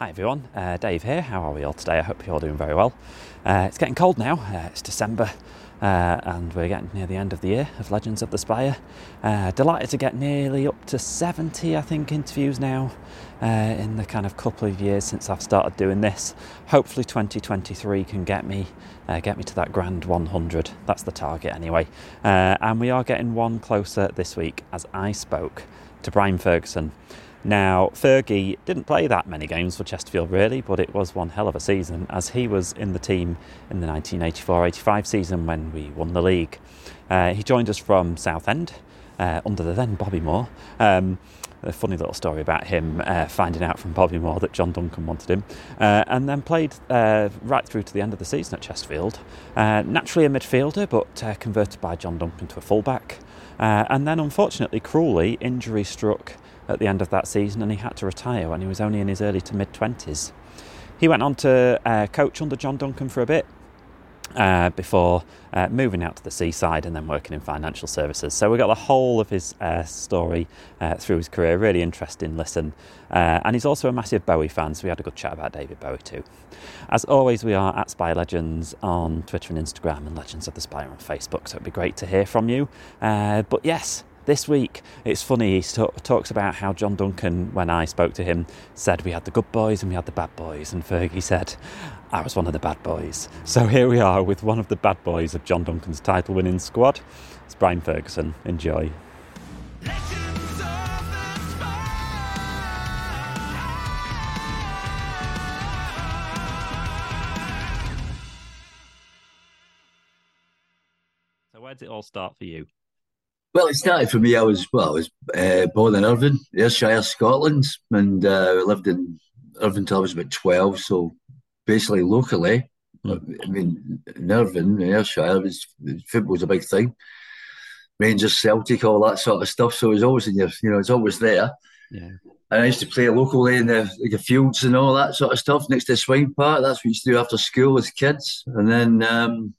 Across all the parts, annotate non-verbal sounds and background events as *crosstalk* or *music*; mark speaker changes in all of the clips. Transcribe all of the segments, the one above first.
Speaker 1: Hi everyone, uh, Dave here. How are we all today? I hope you're all doing very well. Uh, it's getting cold now, uh, it's December, uh, and we're getting near the end of the year of Legends of the Spire. Uh, delighted to get nearly up to 70, I think, interviews now uh, in the kind of couple of years since I've started doing this. Hopefully, 2023 can get me get me to that grand 100. That's the target anyway. and we are getting one closer this week as I spoke to Brian Ferguson. Now, Fergie didn't play that many games for Chesterfield really, but it was one hell of a season as he was in the team in the 1984 85 season when we won the league. Uh, he joined us from Southend uh, under the then Bobby Moore. Um, a funny little story about him uh, finding out from Bobby Moore that John Duncan wanted him, uh, and then played uh, right through to the end of the season at Chesterfield. Uh, naturally a midfielder, but uh, converted by John Duncan to a fullback. Uh, and then, unfortunately, cruelly, injury struck at the end of that season and he had to retire when he was only in his early to mid 20s. He went on to uh, coach under John Duncan for a bit uh, before uh, moving out to the seaside and then working in financial services. So we got the whole of his uh, story uh, through his career. Really interesting listen. Uh, and he's also a massive Bowie fan, so we had a good chat about David Bowie too. As always, we are at Spire Legends on Twitter and Instagram and Legends of the Spire on Facebook, so it'd be great to hear from you. But yes, this week, it's funny, he talks about how John Duncan, when I spoke to him, said we had the good boys and we had the bad boys. And Fergie said, I was one of the bad boys. So here we are with one of the bad boys of John Duncan's title winning squad. It's Brian Ferguson. Enjoy. So where did it all start for you?
Speaker 2: Well, it started for me. I was well, I was uh, born in Irvine, Ayrshire, Scotland, and uh, lived in Irvine until I was about twelve. So basically, locally, mm. I mean, in Irvine, Ayrshire, was football was a big thing. Rangers, Celtic, all that sort of stuff. So it was always in your, you know, it's always there. Yeah. And I used to play locally in the, like the fields and all that sort of stuff next to the swing park. That's what we used to do after school as kids. And then um,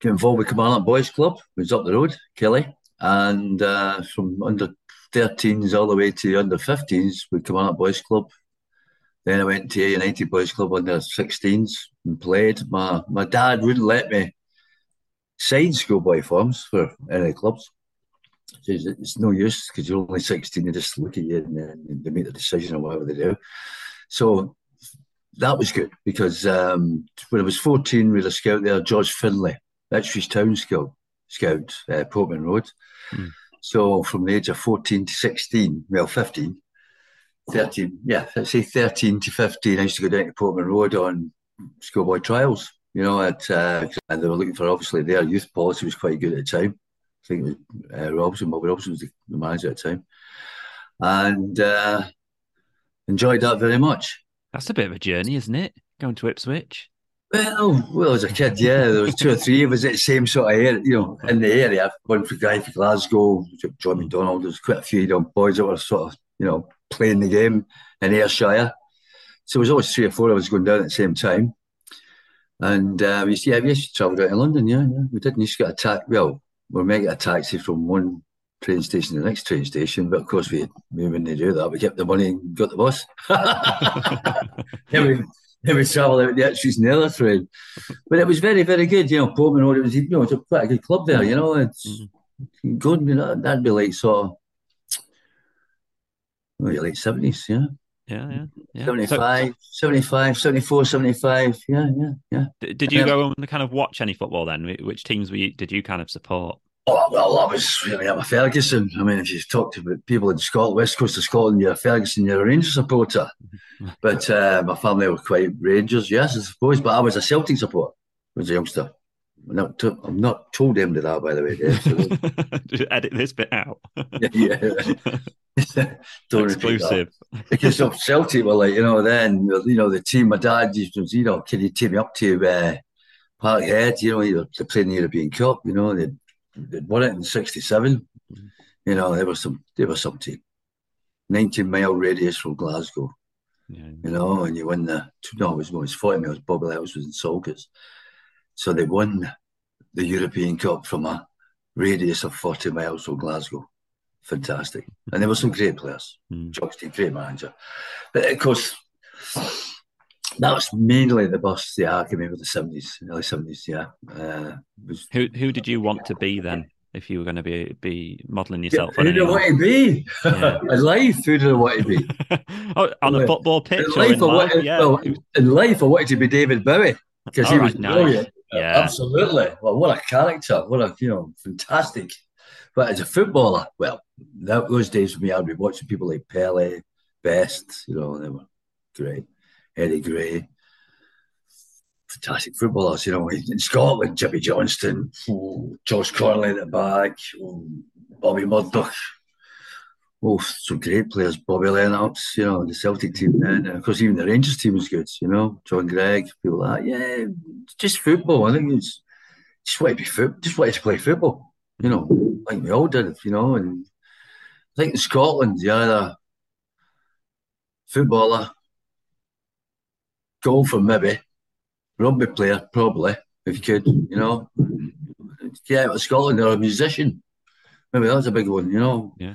Speaker 2: Get involved with Kilmarnock Boys Club, was up the road, Kelly, and uh, from under 13s all the way to under 15s with Kilmarnock Boys Club. Then I went to United Boys Club under 16s and played. My my dad wouldn't let me sign schoolboy forms for any clubs. It's, it's no use because you're only 16, they just look at you and, and they make the decision or whatever they do. So that was good because um, when I was 14, we had a scout there, George Finlay, Ipswich Town Scout, Scout uh, Portman Road. Mm. So from the age of 14 to 16, well, 15, 13, yeah, let's say 13 to 15, I used to go down to Portman Road on schoolboy trials. You know, at, uh, and they were looking for obviously their youth policy was quite good at the time. I think it was uh, Robson, Bobby Robson was the, the manager at the time. And uh, enjoyed that very much.
Speaker 1: That's a bit of a journey, isn't it? Going to Ipswich.
Speaker 2: Well, well, as a kid, yeah, there was two or three of us at the same sort of area, you know, in the area. One for guy for Glasgow, John McDonald. There's quite a few young boys that were sort of, you know, playing the game in Ayrshire. So there was always three or four of us going down at the same time. And uh, we used to, yeah, we used to travel down to London, yeah, yeah. We didn't used to get a taxi. Well, we are making a taxi from one train station to the next train station, but of course we, we wouldn't do that. We kept the money and got the bus. *laughs* *laughs* yeah, we, it was travel out the Ipswich and the other train. But it was very, very good. You know, Portman Road, it was, you know, it's a quite a good club there, you know. It's mm-hmm. good, you know, that'd be like sort of, well, late 70s,
Speaker 1: yeah. Yeah, yeah,
Speaker 2: yeah. 75, so, 75, 74, 75. Yeah, yeah, yeah.
Speaker 1: Did you go and kind of watch any football then? Which teams were you, did you kind of support?
Speaker 2: Oh, well, I was I mean, I'm a Ferguson. I mean, if you talk to people in Scotland, West Coast of Scotland, you're a Ferguson, you're a Rangers supporter. *laughs* But uh, my family were quite Rangers, yes, I suppose. But I was a Celtic supporter as a youngster. I'm not, to, I'm not told them to that, by the way.
Speaker 1: Dave, so. *laughs* Edit this bit out. *laughs*
Speaker 2: yeah.
Speaker 1: Don't Exclusive.
Speaker 2: Because of Celtic were like, you know, then, you know, the team, my dad used to, you know, can you take me up to uh, Parkhead? You know, they're playing the European Cup, you know, they'd they won it in '67. Mm-hmm. You know, there was some there was some team, 19 mile radius from Glasgow. Yeah. You know, and you win the no, it was, it was 40 miles. Bobby Lennox was in Saltcoats, so they won the European Cup from a radius of 40 miles from Glasgow. fantastic. And there were some great players.
Speaker 1: Mm.
Speaker 2: Jock Stein, great manager. But of course, that was mainly the bus the Academy with the seventies, early seventies. Yeah. Uh, was,
Speaker 1: Who who did you want to be then? If you were going to be be modelling yourself
Speaker 2: who
Speaker 1: on
Speaker 2: did I want to be?
Speaker 1: Yeah. *laughs*
Speaker 2: in life, who did I want to be? *laughs*
Speaker 1: oh, on a football pitch
Speaker 2: In
Speaker 1: or
Speaker 2: life,
Speaker 1: in
Speaker 2: I
Speaker 1: life?
Speaker 2: wanted,
Speaker 1: Yeah.
Speaker 2: well, in life, I wanted to be David Bowie because he
Speaker 1: All
Speaker 2: was
Speaker 1: nice.
Speaker 2: brilliant.
Speaker 1: Yeah.
Speaker 2: Absolutely. Well, what a character. What a, you know, fantastic. But as a footballer, well, that, those days for me, I'd be watching people like Pele, Best, you know, they were great. Eddie Gray. Fantastic footballers, you know, in Scotland, Jimmy Johnstone, oh, Josh Conley at the back, Bobby Murdoch. Oh, some great players. Bobby Lennox, you know, the Celtic team then. And of course, even the Rangers team was good, you know. John Greig, people like that. Yeah, just football. I think it's just wanted to be foot, just wanted to play football, you know, like we all did, you know. And I think in Scotland, you're either footballer, golfer maybe, rugby player probably, if you could, you know. Yeah, but Scotland, or a musician. Maybe that's a big one, you know.
Speaker 1: Yeah.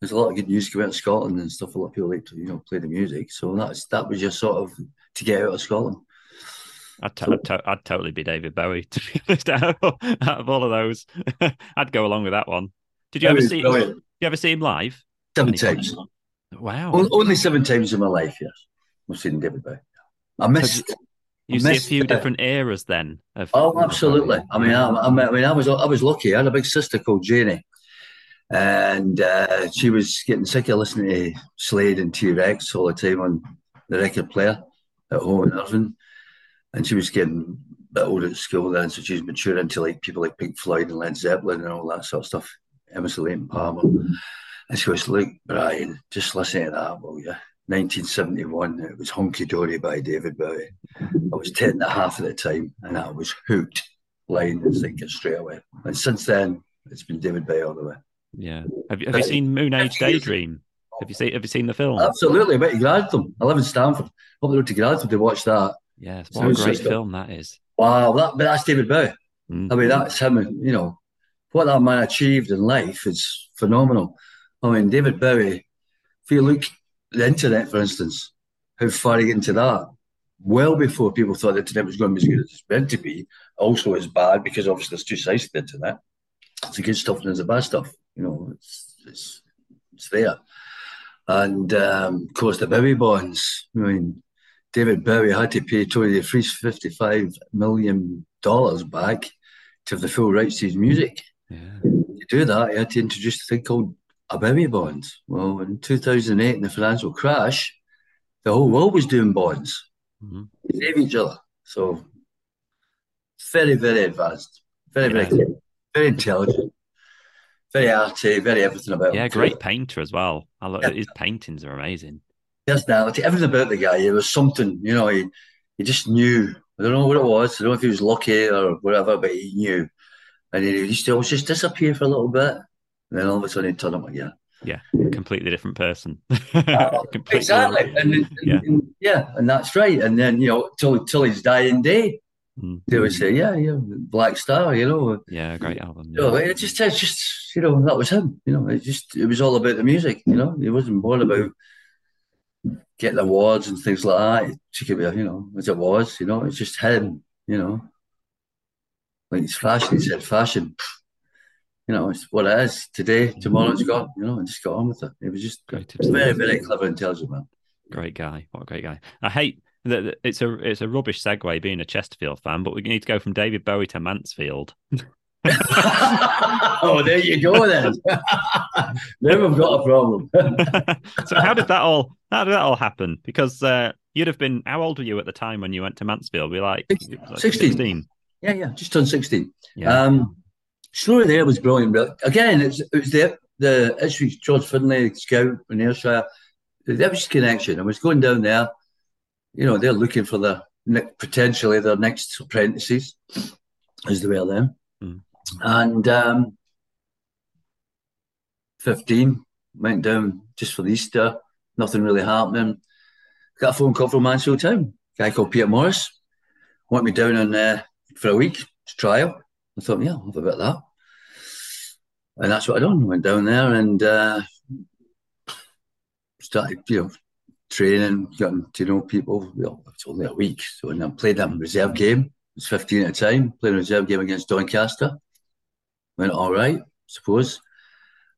Speaker 2: There's a lot of good music coming out of Scotland and stuff. A lot of people like to, you know, play the music. So that's that was just sort of to get out of Scotland.
Speaker 1: I'd, to- I'd, to- I'd totally be David Bowie *laughs* to be honest. Out of, out of all of those, *laughs* I'd go along with that one. Did you ever see?
Speaker 2: brilliant.
Speaker 1: Did you ever see him live?
Speaker 2: Seven
Speaker 1: Any
Speaker 2: times.
Speaker 1: Wow.
Speaker 2: O- Only seven times in my life, yes. I've seen David Bowie. I missed.
Speaker 1: You see a few
Speaker 2: uh,
Speaker 1: different eras then. Of,
Speaker 2: Oh, absolutely. I mean, I, I mean, I was I was lucky. I had a big sister called Janie, and uh, she was getting sick of listening to Slade and T Rex all the time on the record player at home in Irvine, and she was getting a bit older at school then, so she was maturing into like people like Pink Floyd and Led Zeppelin and all that sort of stuff. Emerson Lake and Palmer, and she was like, Brian, just listen to that, will you? 1971, it was Hunky Dory by David Bowie. I was 10 and a half at the time, and I was hooked, line and sinking straight away. And since then, it's been David Bowie all the way.
Speaker 1: yeah. Have you, have you seen Moon Age Daydream? Have you seen Have you seen the film?
Speaker 2: Absolutely, I went to Grantham. I live in Stamford. Up the road to Grantham to watch that.
Speaker 1: Yes. What a great film that is.
Speaker 2: Wow, that, but that's David Bowie.
Speaker 1: Mm.
Speaker 2: I mean, that's him, you know, what that man achieved in life is phenomenal. I mean, David Bowie, if you look the internet, for instance, how far he got into that, well before people thought the internet was going to be as good as it's meant to be, also is bad because obviously there's two sides to the internet. It's the good stuff and there's the bad stuff. You know, it's it's, it's there. And um, of course, the Bowie bonds. I mean, David Bowie had to pay Tony Defries $55 million back to have the full rights to his music.
Speaker 1: Yeah.
Speaker 2: To do that, he had to introduce a thing called a Bowie bond. Well, in 2008, in the financial crash, the whole world was doing bonds
Speaker 1: Mhm.
Speaker 2: save each other. So, very, very advanced, very, very,
Speaker 1: Yeah.
Speaker 2: clever, very intelligent, very arty, very everything about him.
Speaker 1: Yeah, great painter as well. I look,
Speaker 2: Yeah.
Speaker 1: his paintings are amazing.
Speaker 2: personality, everything about the guy. There was something, you know, he, he just knew. I don't know what it was. I don't know if he was lucky or whatever, but he knew. And he used to always just disappear for a little bit. And then all of a sudden he'd turn up again.
Speaker 1: Yeah, Yeah, completely different person.
Speaker 2: Oh, *laughs*
Speaker 1: Completely
Speaker 2: exactly. And, and-
Speaker 1: Yeah.
Speaker 2: and- yeah, and that's right. And then, you know, till, till his dying day,
Speaker 1: Mm.
Speaker 2: they would say, yeah, yeah, Blackstar, you know.
Speaker 1: Yeah, great album.
Speaker 2: You know, it just, it's just, you know, that was him. You know, it just, it was all about the music. You know, he wasn't bored about getting awards and things like that. It took it, you know, as it was. You know, it's just him. You know, like it's fashion. He said fashion. You know, it's what it is today. Tomorrow it's gone. You know, and just got on with it. It was just
Speaker 1: Great
Speaker 2: very, very clever, intelligent man.
Speaker 1: Great guy. What a great guy. I hate that it's a it's a rubbish segue being a Chesterfield fan, but we need to go from David Bowie to Mansfield. *laughs* *laughs*
Speaker 2: oh, there you go then. *laughs* then we've got a problem.
Speaker 1: so how did that all how did that all happen? Because uh, you'd have been how old were you at the time when you went to Mansfield? You like,
Speaker 2: Six-
Speaker 1: it was like
Speaker 2: 16.
Speaker 1: 16?
Speaker 2: yeah, yeah, just turned 16.
Speaker 1: Yeah.
Speaker 2: Um, story there was brilliant. But again, it's, it was the the Ipswich George Finlay Scout in Ayrshire. The Ipswich connection. I was going down there. You know, they're looking for the potentially their next apprentices, as they were then.
Speaker 1: Mm.
Speaker 2: And um, fifteen went down just for Easter. Nothing really happening. Got a phone call from Mansfield Town. guy called Peter Morris. Want me down on uh, for a week to trial. I thought, yeah, I'll have a bit of that. and that's what I done. Went down there and uh, started, you know, training, getting to know people. Well, it's only a week, so and I played a reserve game. It was 15 at a time. Played a reserve game against Doncaster. Went all right, I suppose.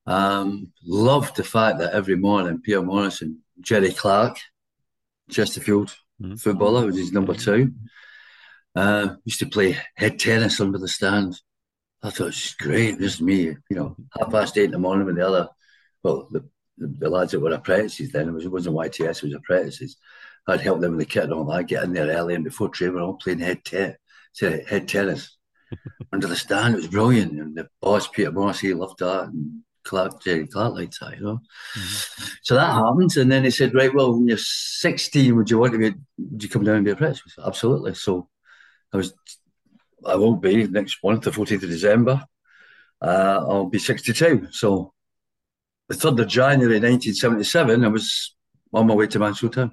Speaker 2: Um, loved the fact that every morning Peter Morrison, Jerry Clark, Chesterfield mm-hmm. footballer, was his number two. Uh, used to play head tennis under the stand. I thought it was great. This is me, you know, half past eight in the morning with the other, well, the, the, the lads that were apprentices then. It, was, it wasn't YTS, it was apprentices. I'd help them with the kit and all that, get in there early and before training, were all playing head, te- head tennis *laughs* under the stand. It was brilliant. And the boss, Peter Morris, he loved that. And Clark, Jerry Clark liked that, you know. Mm-hmm. So that happened. And then he said, right, well, when you're 16, would you want to be, would you come down and be a apprentice? Absolutely. So I was I will be next month, the 14th of December. Uh, I'll be 62. So the 3rd of January 1977, I was on my way to Mansfield Town.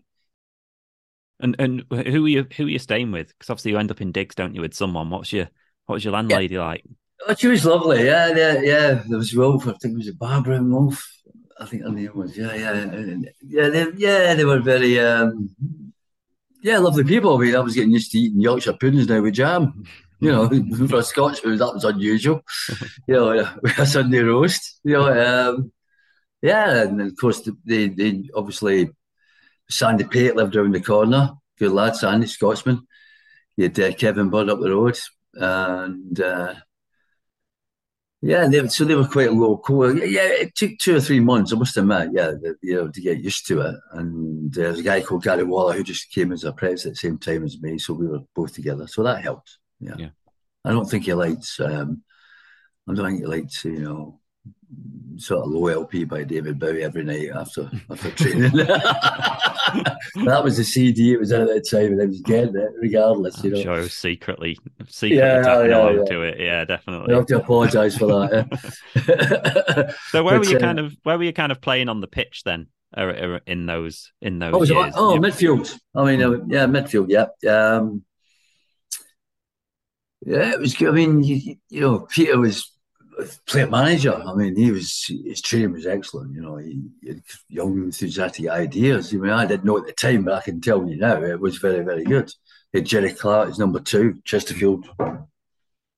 Speaker 1: And and who are you who are you staying with? Because obviously you end up in digs, don't you, with someone? What's your what's your landlady yeah. like?
Speaker 2: Oh, she was lovely. Yeah, yeah, yeah. There was Wolf. I think it was a Barbara and Wolf. I think her name was. Yeah, yeah, yeah. They, yeah, they were very. Um, yeah, lovely people. I mean, I was getting used to eating Yorkshire puddings now with jam. You know, *laughs* for a Scotsman, that was unusual. *laughs* you know, *laughs* a Sunday roast. You know, um, yeah, and of course they, they obviously Sandy Pate lived around the corner. Good lad, Sandy Scotsman. You had uh, Kevin Budd up the road, and uh, yeah, they, so they were quite local. Yeah, it took two or three months, I must admit, yeah, you know, to get used to it. And there's a guy called Gary Waller who just came as a apprentice at the same time as me, so we were both together. So that helped. Yeah. yeah. I don't think he likes. Um, I don't think he likes. You know, sort of low LP by David Bowie every night after *laughs* after training. *laughs* that was the CD it was at that time, and I was getting it regardless. I'm you know,
Speaker 1: sure was secretly secretly yeah, yeah, yeah. to it. Yeah, definitely.
Speaker 2: I have to apologise for that.
Speaker 1: Yeah. *laughs* so where but, were you uh, kind of where were you kind of playing on the pitch then? In those in those oh, years?
Speaker 2: oh midfield. I mean, uh, yeah, midfield. Yeah. Um, yeah, it was good. I mean, you, you know, Peter was player manager. I mean, he was his training was excellent. You know, he, he, had young, enthusiastic ideas. I mean, I didn't know at the time, but I can tell you now, it was very, very good. He had Jerry Clark as number two, Chesterfield,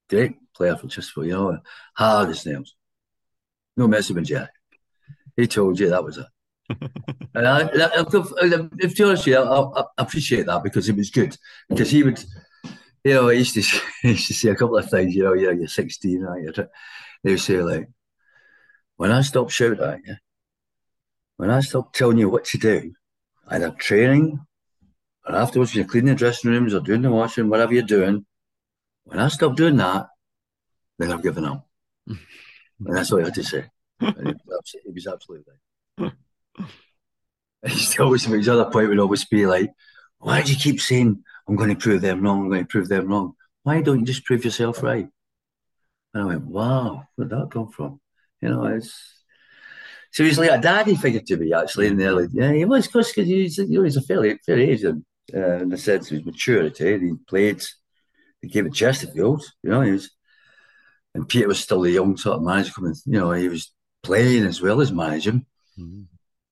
Speaker 2: great player for Chesterfield. You know, hard as nails. No messing with Jerry. He told you that was it. And I, I, I, um, if you're honest, I, I appreciate that because it was good. Because he would you know, I used to, *laughs* I used to say a couple of things, you know, you're, you're 16, right? You're, they would say, like, when I stop shouting at you, when I stop telling you what to do, either training or afterwards when you're cleaning the dressing rooms or doing the washing, whatever you're doing, when I stop doing that, then I've given up. *laughs* and that's all I had to say. it, was, it was absolutely right. *laughs* He always, his other point would always be like, why do you keep saying I'm going to prove them wrong. I'm going to prove them wrong. Why don't you just prove yourself right? And I went, wow, where'd that come from? You know, it's like a daddy figure to me actually in the early. Yeah, he was because he's you know he's a fairly fair age and uh, in the sense of his maturity. He played, he came at Chesterfield. You know, he was, and Peter was still the young sort of manager coming. You know, he was playing as well as managing. Mm-hmm.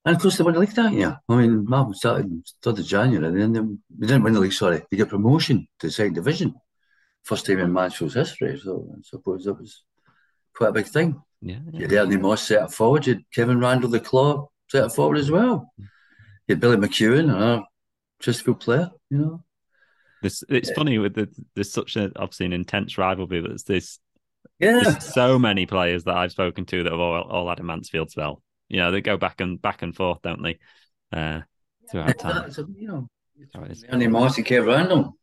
Speaker 2: And of course, they won the league that year. I mean, Marvel started 3rd of January, and then they, didn't win the league, sorry. They got promotion to the second division. First time in Mansfield's history. So I suppose that was quite a big thing.
Speaker 1: Yeah. yeah.
Speaker 2: You had Ernie Moss set up forward. You had Kevin Randall, the claw, set up forward as well. You had Billy McEwen, a Chesterfield player, you know.
Speaker 1: This, it's yeah. funny with the, there's such an obviously an intense rivalry, but there's this
Speaker 2: yeah.
Speaker 1: There's so many players that I've spoken to that have all, all had a Mansfield spell you know, they go back and back and forth, don't they? Uh, throughout time.
Speaker 2: So, you know, Andy Moss and Kev Randall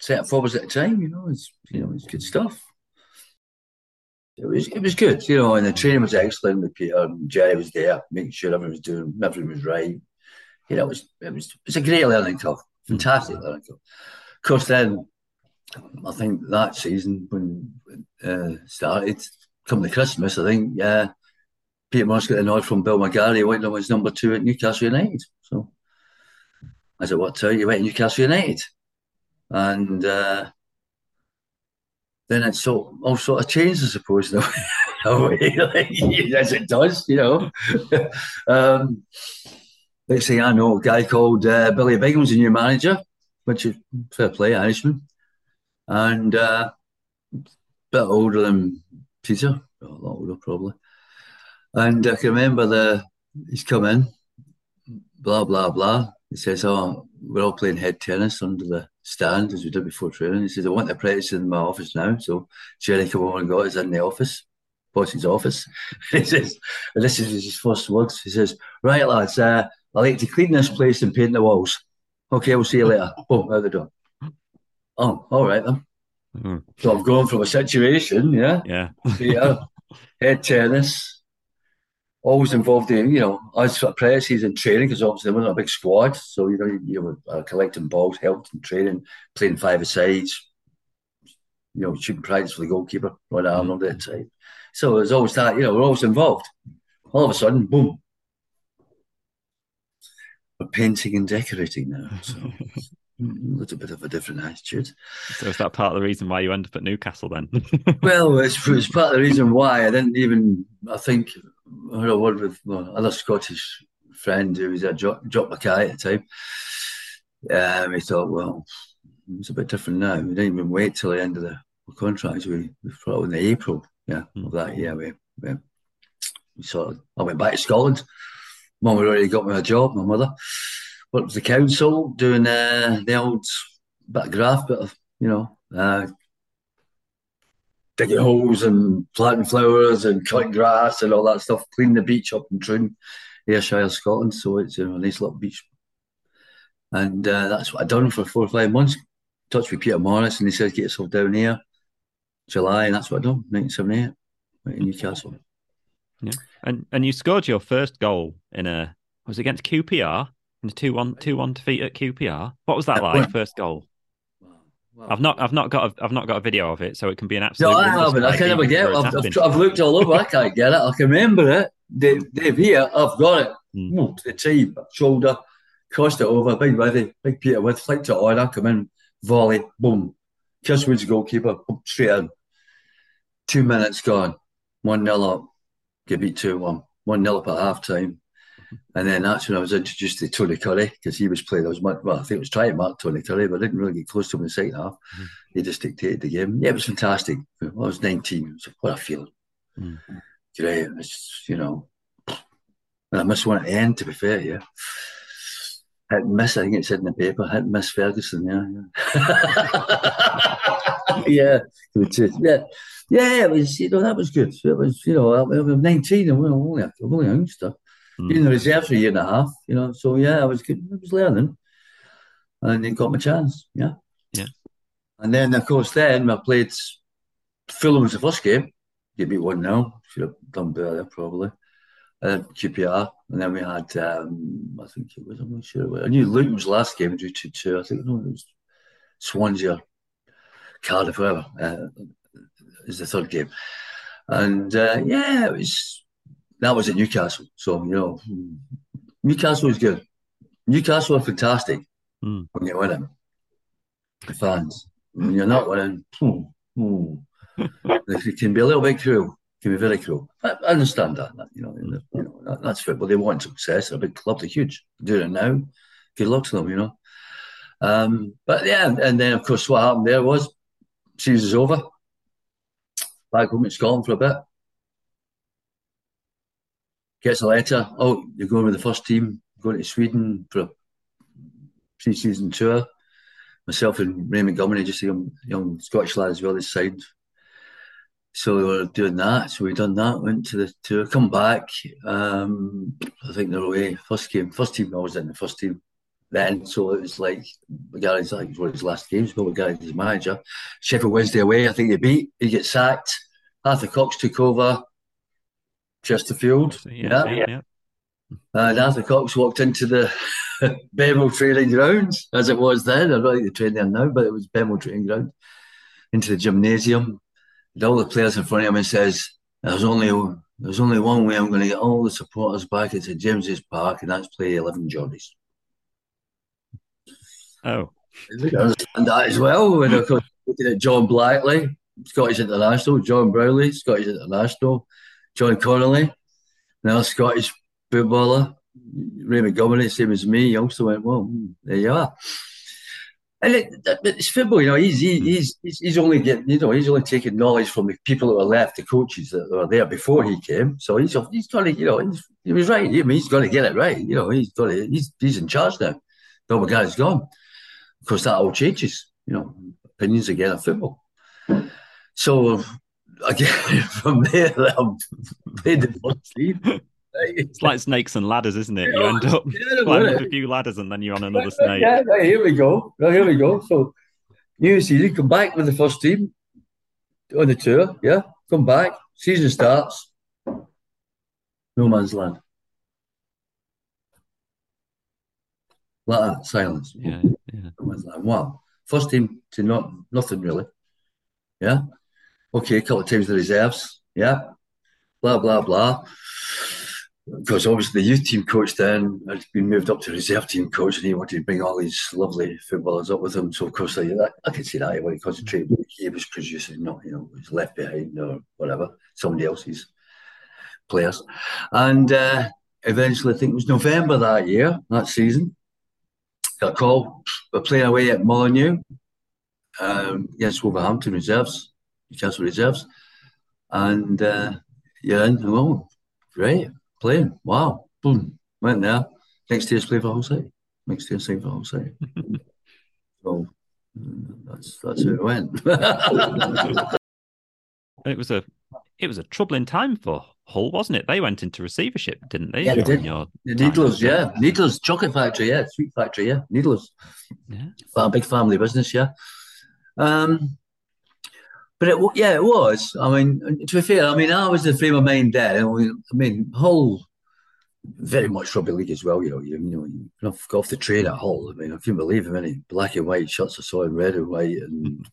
Speaker 2: set forwards at a time. You know, it's you know, it's good stuff. It was it was good, you know, and the training was excellent with Peter and Jerry was there, making sure everyone was doing everything was right. You know, it was it was it's a great learning curve, fantastic learning curve. Of course, then I think that season when uh, started, come to Christmas, I think, yeah, Peter Moss got a nod from Bill McGarry, went on his number two at Newcastle United. So, as it worked out, he went to Newcastle United. And uh, then it's so all sort of changed, I suppose, though. *laughs* as *laughs* it does, you know. *laughs* um, next thing I know, a guy called uh, Billy Bingham's a new manager, which is fair play, Irishman, and uh, a bit older than Peter, a lot older probably. And I can remember the he's come in, blah blah blah. He says, "Oh, we're all playing head tennis under the stand as we did before training." He says, "I want the apprentice in my office now." So Jerry come over and got us in the office boss's office. *laughs* he says, and this is his first words. He says, "Right, lads, uh, I like to clean this place and paint the walls. Okay, we'll see you later." *laughs* Boom, out the door. Oh, all right then. Mm-hmm. So I've gone from a situation, yeah,
Speaker 1: yeah,
Speaker 2: yeah, *laughs* head tennis, always involved in, you know, as apprentices in training because obviously there wasn't a big squad, so you know you, you were uh, collecting balls, helping in training, playing five-a-sides, you know, shooting practice for the goalkeeper, Rod Arnold at the time. So there's always that, you know, we're always involved. All of a sudden, boom, we're painting and decorating now. So *laughs* a little bit of a different attitude.
Speaker 1: So is that part of the reason why you end up at Newcastle then? *laughs*
Speaker 2: well, it's, it's, part of the reason why I didn't even, I think, I had a word with my other Scottish friend who was at Jock, Jock Mackay at the time. Um, he thought, well, it's a bit different now. We didn't even wait till the end of the contract. We, we thought in the April yeah, mm. of that year. We, we, we, sort of, I went back to Scotland. Mum had already got me a job, my mother. Worked with the council doing uh, the old bit of graft, bit of, you know, uh, digging holes and planting flowers and cutting grass and all that stuff, cleaning the beach up in Troon, Ayrshire, Scotland. So it's you know, a nice little beach. And uh, that's what I'd done for four or five months. Touched with Peter Morris and he said, get yourself down here. July, and that's what I done, 1978, in Newcastle.
Speaker 1: Yeah, and and you scored your first goal in a was it against QPR in a two one two one defeat at QPR. What was that like? First goal. Well, I've not, I've not got, a, I've not got a video of it, so it can be an absolute.
Speaker 2: No, I haven't. I can never get it. I've, I've, I've, looked all over. I can't get it. I can remember it. Dave, Dave here, I've got it. Mm. The team shoulder, crossed it over, big Withy, big Peter Withe, it on. I come in, volley, boom. Chris Woods goalkeeper, straight in. Two minutes gone, 1 0 up, get beat 2 1, 1 0 up at half time. And then that's when I was introduced to Tony Currie because he was playing. I was well, I think it was trying to mark Tony Currie, but I didn't really get close to him in the second half. Mm-hmm. He just dictated the game. Yeah, it was fantastic. I was 19. So what a feeling. Mm-hmm. Great. It's, you know, and I missed one at the end, to be fair, yeah. Hit and miss, I think it said in the paper, hit and miss Ferguson, yeah. Yeah, *laughs* yeah. yeah. Yeah, it was, you know, that was good. It was, you know, I was 19 and we were only, only a youngster. Mm. Been in the reserve for a year and a half, you know, so yeah, I was good. I was learning and then got my chance, yeah.
Speaker 1: Yeah.
Speaker 2: And then, of course, then I played Fulham was the first game. Give me one now. Should have done better, probably. Uh, QPR. And then we had, um, I think it was, I'm not sure. I knew Luton was last game, due to two. I think, no, it was Swansea, Cardiff, whatever. Uh, is the third game. And uh, yeah, it was that was at Newcastle. So you know, Newcastle was good. Newcastle are fantastic mm. when you're winning. The fans, when you're not winning, hmm, hmm. *laughs* it can be a little bit cruel. It can be very cruel. I, I understand that. You know, the, you know that, that's football. They want success. They're a big club. They're huge. Doing it now. Good luck to them. You know. Um, but yeah, and then of course what happened there was season's over back home in Scotland for a bit. Gets a letter. Oh, you're going with the first team, going to Sweden for a pre-season tour. Myself and Ray Montgomery, just a young, young Scottish lad as well, is signed. So we were doing that. So we done that. Went to the tour. Come back. Um, I think they're away. First game, first team. I was in the first team then. So it was like Gary's like one of his last games. But Gary's his manager. Sheffield Wednesday away. I think they beat. He gets sacked. Arthur Cox took over Chesterfield. Yeah, yeah. yeah. Uh, and Arthur Cox walked into the *laughs* Benwell training grounds, as it was then. I don't think they train there now, but it was Benwell training ground. Into the gymnasium. And all the players in front of him and says, There's only there's only one way I'm going to get all the supporters back. It's at James's Park, and that's play 11 Geordies.
Speaker 1: Oh.
Speaker 2: And that as well. And of course, looking at John Blackley, Scottish international, John Brownlie, Scottish international, John Connolly, now Scottish footballer, Ray Montgomery, same as me. He also went, well, hmm, there you are. And it, it's football, you know. He's, he's he's he's only getting, you know, he's only taking knowledge from the people that were left, the coaches that were there before he came. So he's he's got to, you know, he was right. I mean, he's got to get it right. You know, he's got to, he's he's in charge now. Bill McGarry's gone. Of course, that all changes. You know, opinions again of football. So again, *laughs* from there, I'm played the first team.
Speaker 1: It's like snakes and ladders, isn't it? You end up yeah, climbing up a few ladders and then you're on another snake.
Speaker 2: Yeah, right, here we go. Right, here we go. So, new season, come back with the first team on the tour. Yeah, come back. Season starts. No man's land. Like that, silence.
Speaker 1: Yeah, yeah.
Speaker 2: No man's land. Wow. First team to not nothing really. Yeah. Okay, a couple of times the reserves. Yeah. Blah blah blah because obviously the youth team coach then had been moved up to reserve team coach, and he wanted to bring all these lovely footballers up with him. So of course, I, I could see that he wanted to concentrate he was producing, not you know, was left behind or whatever, somebody else's players. And uh, eventually, I think it was November that year, that season, got a call. We're playing away at Molyneux um, against Wolverhampton reserves, Newcastle reserves, and uh, you're in. Oh, great playing. Wow, boom, went there. Next year's play for Hull City. Next year's playing for Hull City. so that's that's who it went. *laughs*
Speaker 1: it was a it was a troubling time for Hull, wasn't it? They went into receivership, didn't they?
Speaker 2: Yeah, they did. The Needlers, yeah, Needlers chocolate factory, yeah, sweet factory, yeah, Needlers.
Speaker 1: Yeah,
Speaker 2: a big family business, yeah. Um, but it, yeah, it was. I mean, to be fair, I mean, I was the frame of mind there. I mean, Hull, very much rugby league as well. You know, you, know, you off, off the train at Hull. I mean, I couldn't believe how many black and white shirts I saw in red and white and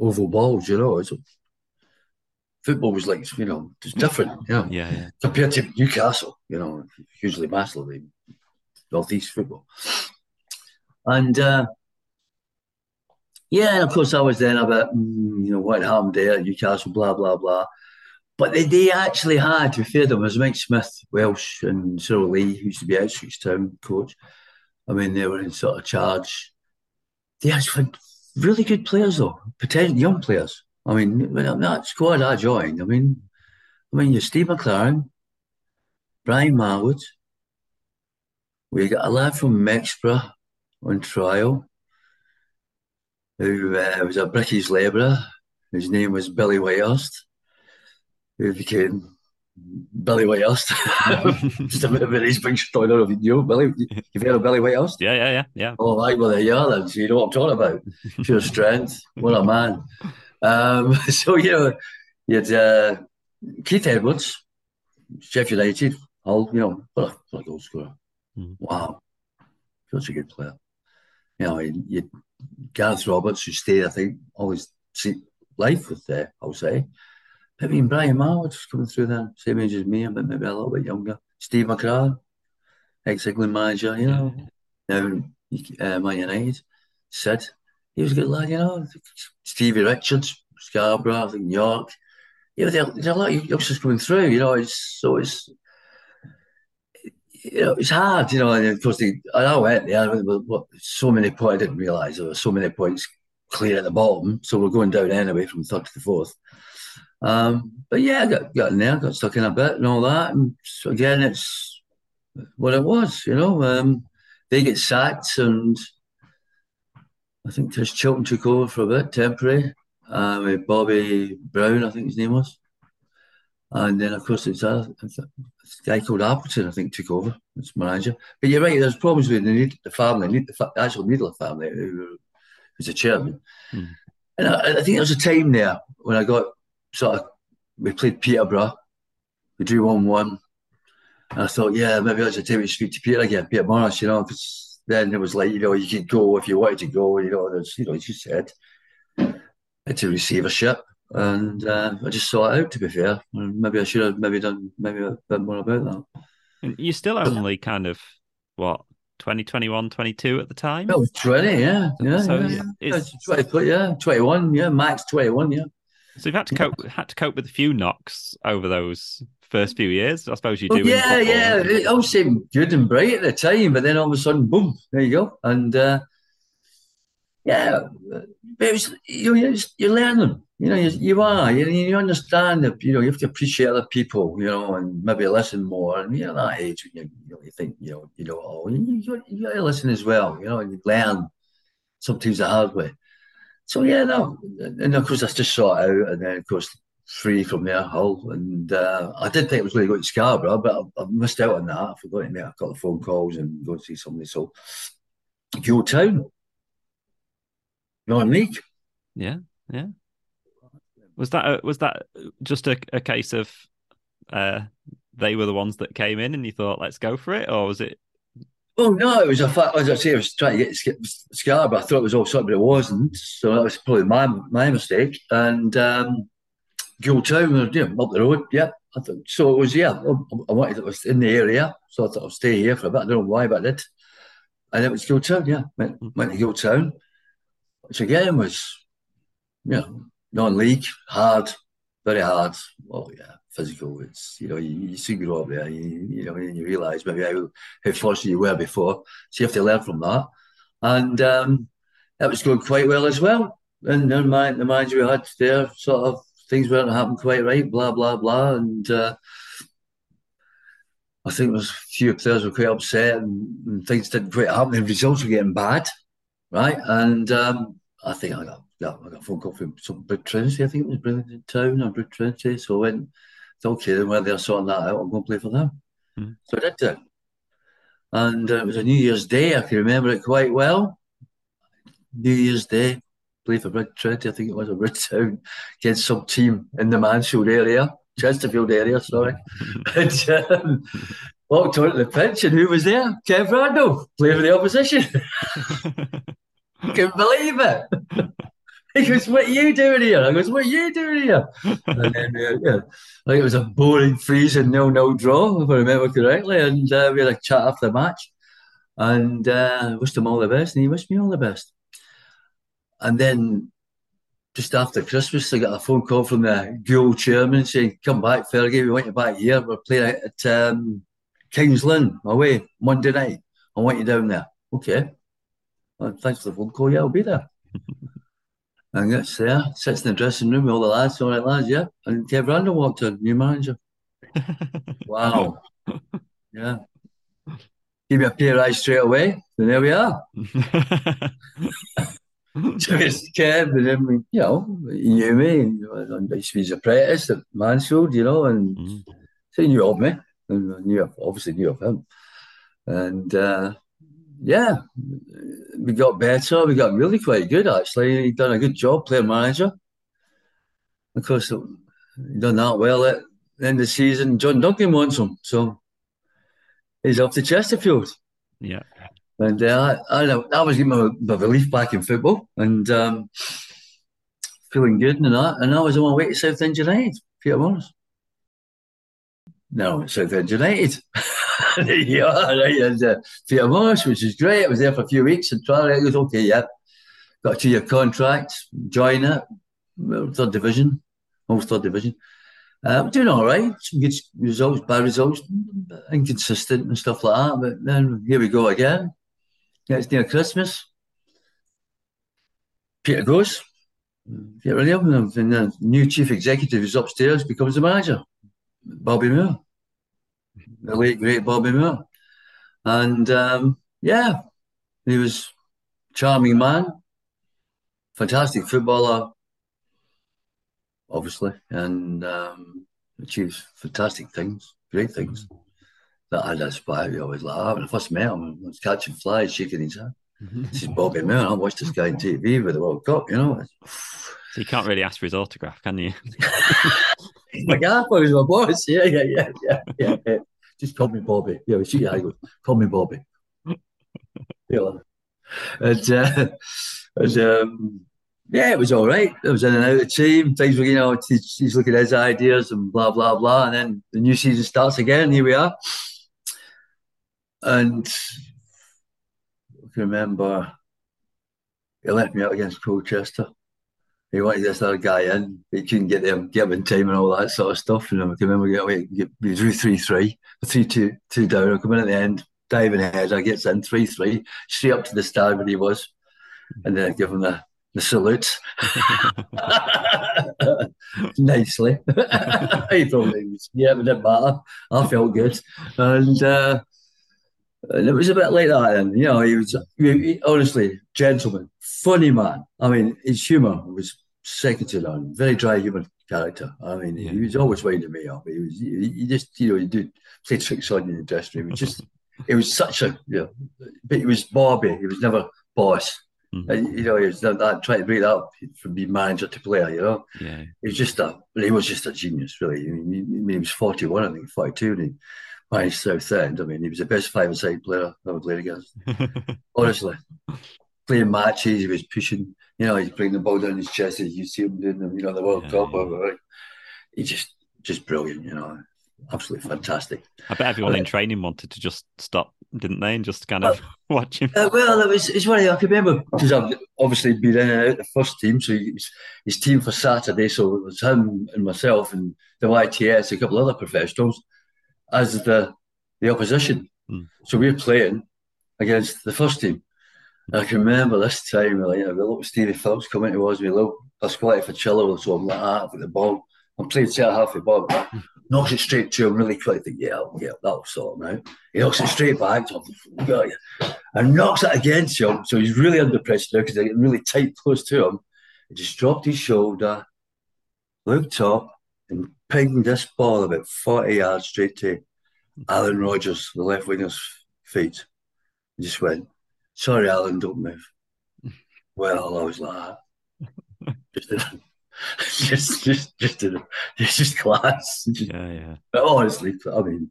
Speaker 2: oval balls. You know, it's, football was like you know just different. You know,
Speaker 1: yeah, yeah.
Speaker 2: compared to Newcastle. You know, hugely massively northeast football, and. uh yeah, and of course I was then about mm, you know what happened there, Newcastle, blah blah blah. But they, they actually had, to be fair them, was Mike Smith, Welsh, and Cyril Lea, who used to be Outstreet's Town coach. I mean, they were in sort of charge. They actually had really good players though, potential young players. I mean, that squad I joined. I mean, I mean, you Steve McClaren, Brian Marwood. We got a lad from Mexborough on trial who uh, was a British labourer. His name was Billy Whitehurst, who became Billy Whitehurst. *laughs* Just a bit of his big story. Know you know Billy. You've heard of Billy Whitehurst?
Speaker 1: Yeah, yeah, yeah, yeah.
Speaker 2: Oh, right. Well, there you are then. So you know what I'm talking about. Pure strength. What a man. Um, *laughs* so, you know, you had uh, Keith Edwards, Sheffield United, Hull, you know, what a, what a goal scorer. Mm. Wow. Such a good player. You know, you, you Gareth Roberts, who stayed, I think, always see life with there, I'll say. Maybe Brian Marwood's coming through there, same age as me, but maybe a little bit younger. Steve McClaren, ex England manager, you know, now uh, Man United. Sid, he was a good lad, you know. Stevie Richards, Scarborough, I think York. You know, there, there are a lot of youngsters coming through, you know, it's so it's you know, it's hard, you know, and of course, the, I went there, so many points, I didn't realise there were so many points clear at the bottom. So we're going down anyway from third to the fourth. Um, but yeah, I got, got in there, got stuck in a bit and all that. And so again, it's what it was, you know. Um, they get sacked, and I think Chris Chilton took over for a bit, temporary, uh, Bobby Brown, I think his name was. And then, of course, it's a, guy called Appleton, I think, took over as manager. But you're right, there's problems with the, need, the family, need, the actual Needler family, who was the chairman. Mm. And I, I, think there was a time there when I got sort of, we played Peterborough, we drew 1 1. And I thought, yeah, maybe that's a time to speak to Peter again, Peter Morris, you know, because then it was like, you know, you could go if you wanted to go, you know, there's, you know, as you said, it's a receivership and uh, I just saw it out. To be fair, maybe I should have maybe done maybe a bit more about that.
Speaker 1: And you still only kind of what 2021, 22 at the time.
Speaker 2: That 20, yeah. Yeah,
Speaker 1: So,
Speaker 2: yeah,
Speaker 1: yeah,
Speaker 2: yeah. 20, yeah, 21, yeah, max 21, yeah.
Speaker 1: So you've had to cope had to cope with a few knocks over those first few years. I suppose you do.
Speaker 2: Well, yeah, yeah. It all seemed good and bright at the time, but then all of a sudden, boom, there you go. And uh, yeah, but it was, you know, you're, you're learning. You know, you, you are. You, you understand that, you know, you have to appreciate other people, you know, and maybe listen more. And you're that age when you, you, know, you think, you know, you know, all. You, you, you got to listen as well, you know, and you learn sometimes the hard way. So yeah, no, and of course I just sort out, and then of course three from there, Hull, and uh, I did think it was going to go to Scarborough, but I, I missed out on that. I forgot to make a couple of phone calls and go and see somebody. So your Town, non-league.
Speaker 1: Yeah, yeah. Was that a, was that just a, a case of uh, they were the ones that came in and you thought let's go for it, or was it?
Speaker 2: Oh no, it was a fact. As I say, I was trying to get Sc- Scarborough. I thought it was all something, but it wasn't. So that was probably my my mistake. And um, Goole Town, you know, up the road. Yeah, I thought, so it was. Yeah, I, I wanted. It was in the area, so I thought I'll stay here for a bit. I don't know why, but I did. And it was Goole Town. Yeah, went went to Goole Town, which again was, know, non-league, hard, very hard. Oh yeah, physical. It's you know you, you soon grow up there. You, you know and you realise maybe how how fortunate you were before. So you have to learn from that. And um, that was going quite well as well. And then my, the manager we had there, sort of things weren't happening quite right. Blah blah blah. And uh, I think there was a few players were quite upset, and, and things didn't quite happen. The results were getting bad, right? And um, I think I got yeah, I got a phone call from some Brid Trinity. I think it was Bridlington Town or Brid Trinity. So I went, okay, then when they're sorting that out, I'm going to play for them.
Speaker 1: Hmm.
Speaker 2: So I did that. And uh, it was a New Year's Day. I can remember it quite well. New Year's Day, play for Brid Trinity. I think it was a Brid Town against some team in the Mansfield area, Chesterfield area, sorry. *laughs* and um, walked onto the pitch, and who was there? Kev Randall, playing for the opposition. *laughs* Couldn't believe it. *laughs* He goes, "What are you doing here?" I goes, "What are you doing here?" And then, uh, yeah, think it was a boring, freezing nil-nil draw, if I remember correctly. And uh, we had a chat after the match, and uh, wished him all the best, and he wished me all the best. And then, just after Christmas, I got a phone call from the Goole chairman saying, "Come back, Fergie. We want you back here. We're playing at um, Kings Lynn away Monday night. I want you down there." Okay. Well, thanks for the phone call. Yeah, I'll be there. And gets there, sits in the dressing room with all the lads, all right, lads, yeah. And Kev Randall walked in, new manager. *laughs* Wow. yeah. Give me a pay rise straight away. And there we are. So it's Kev, and then, we, you know, he knew me. And, you know, I used to be his apprentice at Mansfield, you know, and
Speaker 1: Mm.
Speaker 2: so he knew of me. And I knew, obviously knew of him. And uh, yeah, we got better. We got really quite good, actually. He done a good job playing manager. Of course, he done that well at the end of the season. John Duncan wants him, so he's off to Chesterfield.
Speaker 1: yeah.
Speaker 2: And uh, I, I, I was getting my, my belief back in football and um, feeling good and that. And I was on my way to Southend United, Peter Morris. No, Southend United. *laughs* *laughs* are, right? And uh, Peter Morris, which is great. I was there for a few weeks and tried it. Was okay, yeah. Got a two year contract, join it, third division, almost third division. Uh, doing all right. Some good results, bad results, inconsistent and stuff like that. But then here we go again. It's near Christmas. Peter goes. Peter William, and the new chief executive is upstairs, becomes the manager. Bobby Moore. The late, great Bobby Moore. And um, yeah, he was charming man, fantastic footballer, obviously, and um, achieved fantastic things, great things that I'd aspire to always like. When I first met him, I was catching flies, shaking his hand. This is Bobby Moore. I watched this guy on TV with the World Cup, you know.
Speaker 1: So you can't really ask for his autograph, can you? *laughs*
Speaker 2: My gaffer was my boss. Yeah, yeah, yeah, yeah, yeah. Yeah. Just call me Bobby. Yeah, your eye goes, call me Bobby. yeah. And, uh, and um, yeah, it was all right. I was in and out of team. Things were, you know, he's, he's looking at his ideas and blah, blah, blah. And then the new season starts again. Here we are. And can remember he left me out against Colchester. He wanted this other guy in. He couldn't get them, get him in time and all that sort of stuff. And remember away, we drew 3 3, 3 2, 2 down. I come in at the end, diving ahead. I gets in 3 3, straight up to the stand where he was. And then I give him the, the salute *laughs* nicely. *laughs* he was, yeah, it didn't matter. I felt good. And, uh, and it was a bit like that. And, you know, he was he, honestly, gentleman, funny man. I mean, his humour was second to none. Very dry human character. I mean, yeah. he was always winding me up. He was, he, he just, you know, he did play tricks on you in the dressing room. It was just, it was such a, you know, but he was Bobby. He was never boss. Mm-hmm. And, you know, he was that, trying to break that up from being manager to player, you know.
Speaker 1: Yeah.
Speaker 2: He was just a, he was just a genius, really. I mean, he, he was 41, I think, 42, and he, by Southend. I mean, he was the best five-a-side player I ever played against. *laughs* Honestly, playing matches, he was pushing. You know, he's bringing the ball down his chest as you see him doing them. You know, the World yeah, Cup. Yeah. He just, just brilliant. You know, absolutely fantastic.
Speaker 1: I bet everyone in training wanted to just stop, didn't they, and just kind of uh, *laughs* watch him.
Speaker 2: Uh, well, it was, it's funny. I can remember because I've obviously been in and out the first team, so his, his team for Saturday. So it was him and myself and the YTS, a couple of other professionals as the the opposition. Mm. So we're playing against the first team. And I can remember this time, like, you know, we look Stevie Phillips coming towards me, to look Pasquale so I'm like that with the ball. I'm playing centre half the ball, knocks it straight to him really quick. Think, yeah, yeah, that'll sort him out. He knocks it straight back, so and knocks it against him. So he's really under pressure now because they're getting really tight close to him. He just dropped his shoulder, looked up, and pinged this ball about 40 yards straight to Alan Rogers, the left winger's feet. He just went, sorry, Alan, don't move. well, I was like, *laughs* *laughs* just, just, just, just, *laughs* it's just class. Just,
Speaker 1: yeah, yeah.
Speaker 2: But honestly, I mean,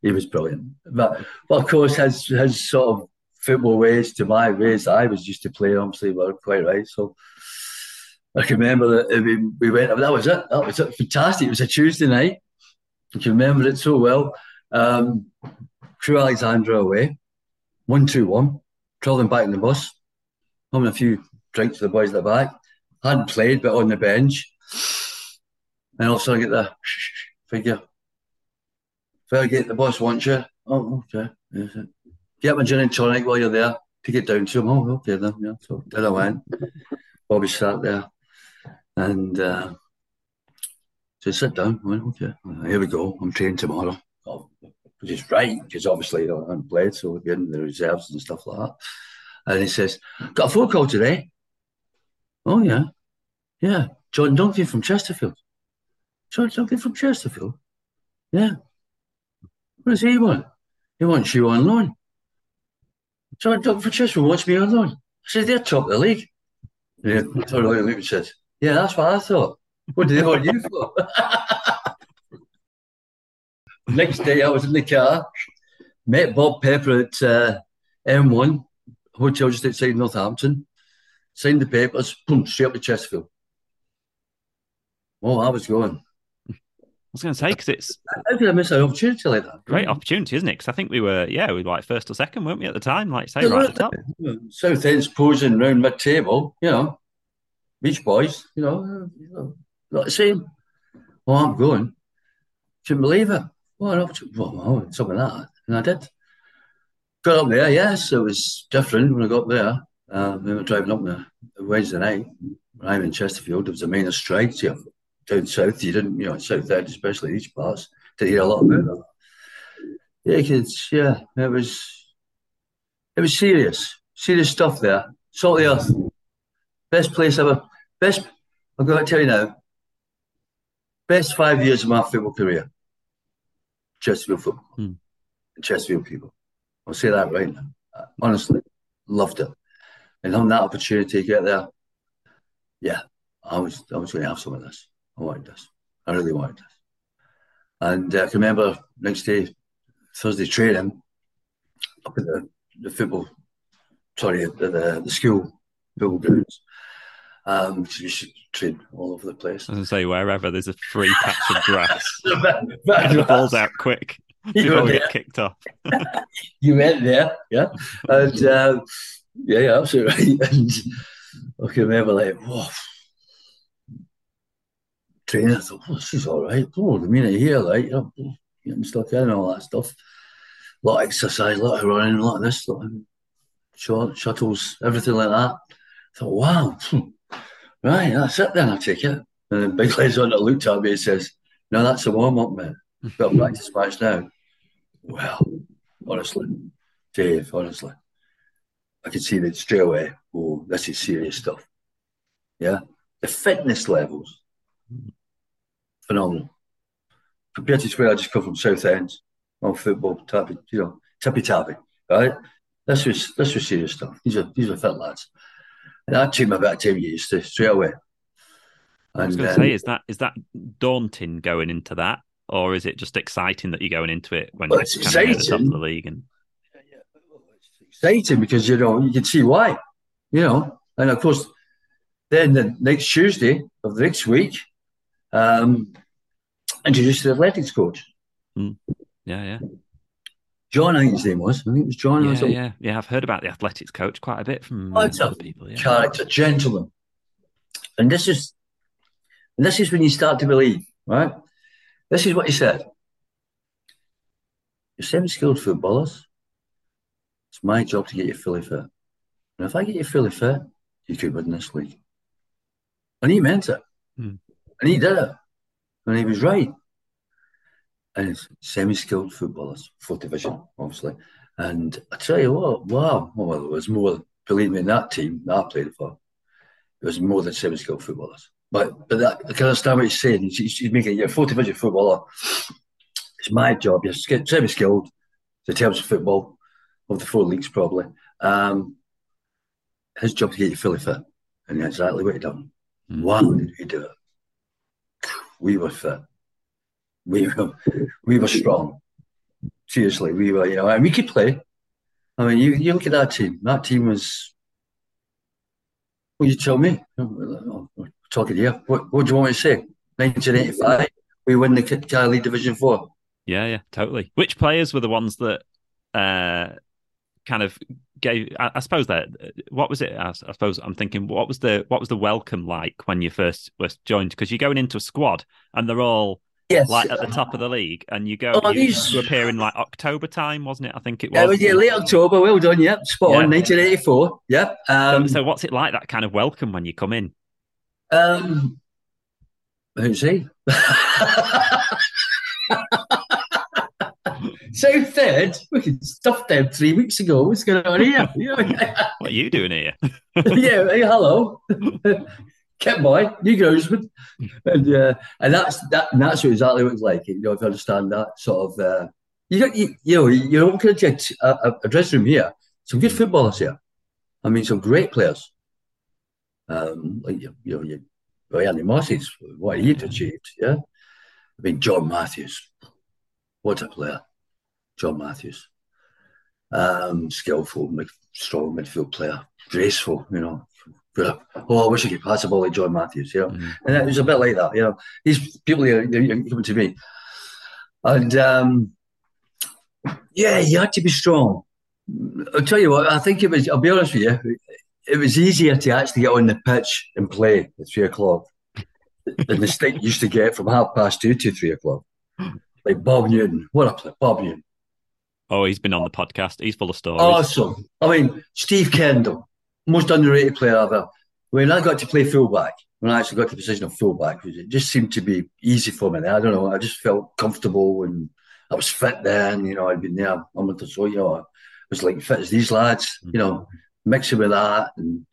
Speaker 2: he was brilliant. But, but of course, his, his sort of football ways to my ways, I was used to play, obviously, were quite right. So, I can remember that we, we went. That was it. That was it. Fantastic. It was a Tuesday night. I can remember it so well. Um, Crewe Alexandra away, one two one. Travelling back in the bus, having a few drinks with the boys at the back. Hadn't played, but on the bench. And also I get the *laughs* figure. Get the bus, won't you? Oh, okay. Get my gin and tonic while you're there to get down to him. Oh, okay then. Yeah. So then I went. Bobby sat there. And uh, so I sat down. I went, okay, here we go. I'm training tomorrow. Oh, which is right, because obviously I haven't played, so we're in the reserves and stuff like that. And he says, Got a phone call today. Oh, yeah. Yeah. John Dunphy from Chesterfield. John Dunphy from Chesterfield? Yeah. What does he want? He wants you on loan. John Dunphy from Chesterfield wants me on loan. I said, They're top of the league. Yeah, totally looked and said, Yeah, that's what I thought. What do they want you for? *laughs* Next day, I was in the car, met Bob Pepper at uh, M1 hotel just outside Northampton, signed the papers, boom, straight up to Chesterfield. Oh, I was going.
Speaker 1: I was going to say because it's
Speaker 2: how could I miss an opportunity like that?
Speaker 1: Great opportunity, isn't it? Because I think we were, yeah, we were like first or second, weren't we at the time? Like say, right at the top.
Speaker 2: Southend's posing round mid table, you know, beach boys, you know, you know, not the same. Oh, I'm going. Couldn't believe it. Well, opportunity, well, something like that, and I did. Got up there, yes, it was different when I got there. Uh, we were driving up there Wednesday night. I'm in Chesterfield. There was a minor strike here down south. You didn't, you know, south end, especially these parts, did hear a lot about that. Yeah, kids. Yeah, it was. It was serious, serious stuff there. Salt the earth, best place ever. Best. I'm going to tell you now. Best five years of my football career. Chesterfield football, hmm. Chesterfield people. I'll say that right now. Honestly, loved it, and on that opportunity to get there, yeah, I was I was going to have some of this. I wanted this. I really wanted this. And uh, I can remember next day, Thursday training, up at the, the football, sorry, the, the, the school football grounds. Um, we should train all over the place.
Speaker 1: I was say wherever there's a free patch of grass, *laughs* get the balls out quick before we get kicked off. *laughs* *laughs*
Speaker 2: you went there, yeah, and uh, Yeah, yeah, absolutely right. And I can remember like, whoa. Training, I thought, oh, this is all right. Oh, the minute here, like, you know, getting stuck in and all that stuff. A lot of exercise, a lot of running, a lot of this, a lot of short, shuttles, everything like that. I thought, wow, right, that's it then, I take it. And then Big that looked at me and says, no, that's a warm up, man. Got a practice match now. Well, honestly, Dave, honestly, I could see that straight away. Oh, this is serious stuff. Yeah, the fitness levels, phenomenal. Compared to where I just come from Southend, on football, tappy, you know, tippy tappy, right? This was this was serious stuff. These are these are fit lads. And that took me about ten years to straight away.
Speaker 1: I was going to say, is that is that daunting going into that, or is it just exciting that you're going into it when
Speaker 2: Well,
Speaker 1: you're
Speaker 2: it's
Speaker 1: at the top of
Speaker 2: exciting.
Speaker 1: the league? And
Speaker 2: exciting because you know you can see why, you know, and of course, then the next Tuesday of the next week, um, introduced the athletics coach,
Speaker 1: yeah, yeah,
Speaker 2: John. I think his name was. I think it was John.
Speaker 1: yeah, yeah, yeah. I've heard about the athletics coach quite a bit from
Speaker 2: Oh,
Speaker 1: uh, other people. Yeah,
Speaker 2: character, gentleman, and this is, and this is when you start to believe, right? This is what he said. You're semi-skilled footballers. It's my job to get you fully fit. And if I get you fully fit, you could win this league. And he meant it.
Speaker 1: Hmm.
Speaker 2: And he did it. And he was right. And it's semi-skilled footballers, fourth division, obviously. And I tell you what, wow, well, it was more, believe me, in that team that I played for, it was more than semi-skilled footballers. But but that, I can understand what he's saying. He's, making, you're a fourth division footballer. It's my job. You're semi-skilled in terms of football, of the four leagues probably. Um, his job to get you fully fit. And that's exactly what he done.
Speaker 1: Mm.
Speaker 2: Wow, did he do it? We were fit. We were, we were strong. Seriously, we were, you know, and we could play. I mean, you, you look at that team. That team was. Well, you tell me. We're talking here. What, what do you want me to say? 1985, we win the League Division Four.
Speaker 1: yeah, yeah, totally. Which players were the ones that uh, kind of gave? I, I suppose that what was it? I suppose I'm thinking, what was the what was the welcome like when you first was joined? Because you're going into a squad and they're all
Speaker 2: Yes.
Speaker 1: like at the top of the league, and you go
Speaker 2: Oh,
Speaker 1: you,
Speaker 2: these-
Speaker 1: you appear in like October time, wasn't it? I think it was.
Speaker 2: Yeah, yeah, late October. Well done. Yep, spot on. 1984. Yep.
Speaker 1: So,
Speaker 2: Um,
Speaker 1: so what's it like that kind of welcome when you come in?
Speaker 2: um, who's he? *laughs* so third, We can stuff them three weeks ago. What's going on here? *laughs*
Speaker 1: What are you doing here? *laughs*
Speaker 2: yeah, hey, hello. Kit boy, New Groundsman. And uh, and that's that and that's what exactly what it's like. You know, if you understand that sort of uh, you got you, you know, you're looking at a, a, a dressing room here, some good footballers here. I mean some great players. Um like you, you know, you well, Ernie Moss's, what he'd achieved, yeah. I mean John Matthews. What a player. John Matthews. Um, skillful, mid, strong midfield player, graceful, you know. Oh, I wish I could pass the ball like John Matthews, you know.
Speaker 1: Mm.
Speaker 2: And it was a bit like that, you know. These people they're coming to me. And um, yeah, you had to be strong. I'll tell you what, I think it was, I'll be honest with you, it was easier to actually get on the pitch and play at three o'clock than the stink used to get from half past two to three o'clock. Like Bob Newton, what a player, Bob Newton.
Speaker 1: Oh, he's been on the podcast. He's full of stories.
Speaker 2: Awesome. I mean, Steve Kendall, most underrated player ever. When I got to play fullback, when I actually got to the position of fullback, it just seemed to be easy for me. I don't know. I just felt comfortable and I was fit then. You know, I'd been there a month or so. You know, I was like fit as these lads. You know, mixing with that and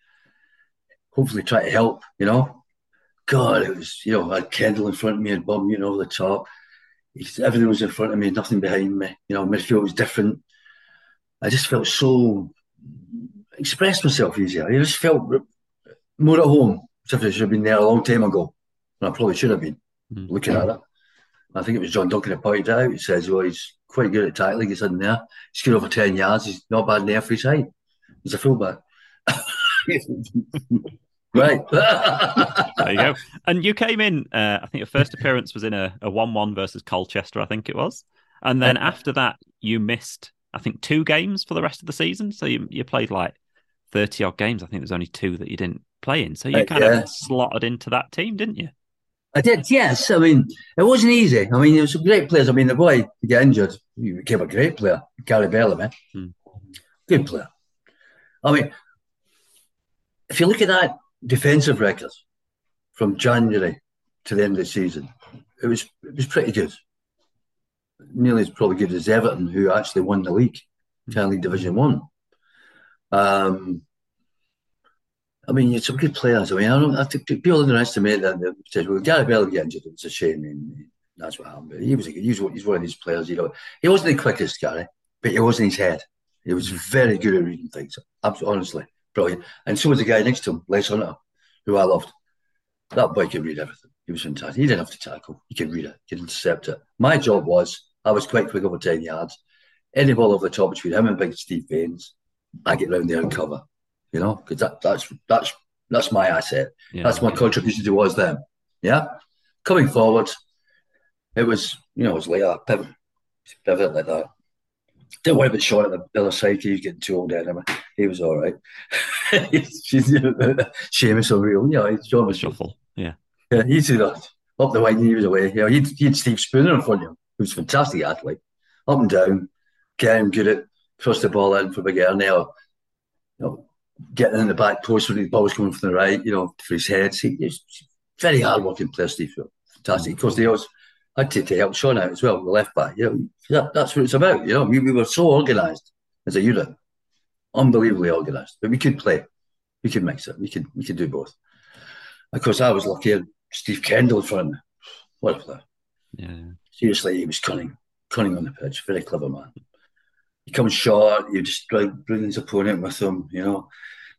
Speaker 2: hopefully try to help. You know, God, it was. You know, I had Kendall in front of me and Bob Newton over the top. Everything was in front of me, nothing behind me. You know, midfield was different. I just felt so expressed myself easier. I just felt more at home. As if I should have been there a long time ago. And I probably should have been
Speaker 1: Mm.
Speaker 2: looking at it. I think it was John Duncan that pointed out. He says, well, he's quite good at tackling. He's in there. He's good over 10 yards. He's not bad in the free side. He's a fullback. *laughs* right. *laughs*
Speaker 1: There you go. And you came in, uh, I think your first appearance was in a, a 1 1 versus Colchester, I think it was. And then after that, you missed, I think, two games for the rest of the season. So you, you played like thirty odd games. I think there's only two that you didn't play in, so you uh, kind yeah. of slotted into that team, didn't you?
Speaker 2: I did, yes. I mean, it wasn't easy. I mean, there were some great players. I mean, the boy to get injured, he became a great player, Gary Bellamy. Hmm. Good player. I mean, if you look at that defensive record from January to the end of the season, it was it was pretty good. Nearly as probably good as Everton, who actually won the league, Canon League Division One. Um, I mean, it's some good players. I mean, I don't. I think people underestimate that. Well, Gary Bell get injured. It's a shame. I mean, that's what happened. He was. He was, he's one of these players. You know, he wasn't the quickest, Gary, but he was in his head. He was very good at reading things. Absolutely, honestly, brilliant. And so was the guy next to him, Les Hunter, who I loved. That boy could read everything. He was fantastic. He didn't have to tackle. He could read it. He could intercept it. My job was I was quite quick over ten yards. Any ball over the top between him and Big Steve Baines, I get round there and cover you know, because that, that's that's that's my asset. Yeah, that's my contribution towards them. Yeah, coming forward, it was you know it was like a pivot, pivot like that. Didn't worry about Sean at the other side. He was getting too old anyway. He was all right. *laughs* She's *laughs* Seamus O'Reilly. You know, John was
Speaker 1: shuffle. Yeah,
Speaker 2: yeah. He'd do uh, that up the wing. He was away. You know, he'd, he'd Steve Spooner in front of him. He was a fantastic athlete, up and down, get good at thrust the ball in for Big Ernie. You know, getting in the back post when the ball was coming from the right, you know, for his head. He, he's very hard working player, Steve. Fantastic. Because they always had to, to help Sean out as well, the left back. You know, that, that's what it's about. You know, we, we were so organised as a unit, unbelievably organised. But we could play, we could mix it, we could we could do both. Of course, I was lucky. Steve Kendall in front of me. What a player.
Speaker 1: Yeah.
Speaker 2: Seriously, he was cunning, cunning on the pitch. Very clever man. He comes short, you just bring his opponent with him, you know.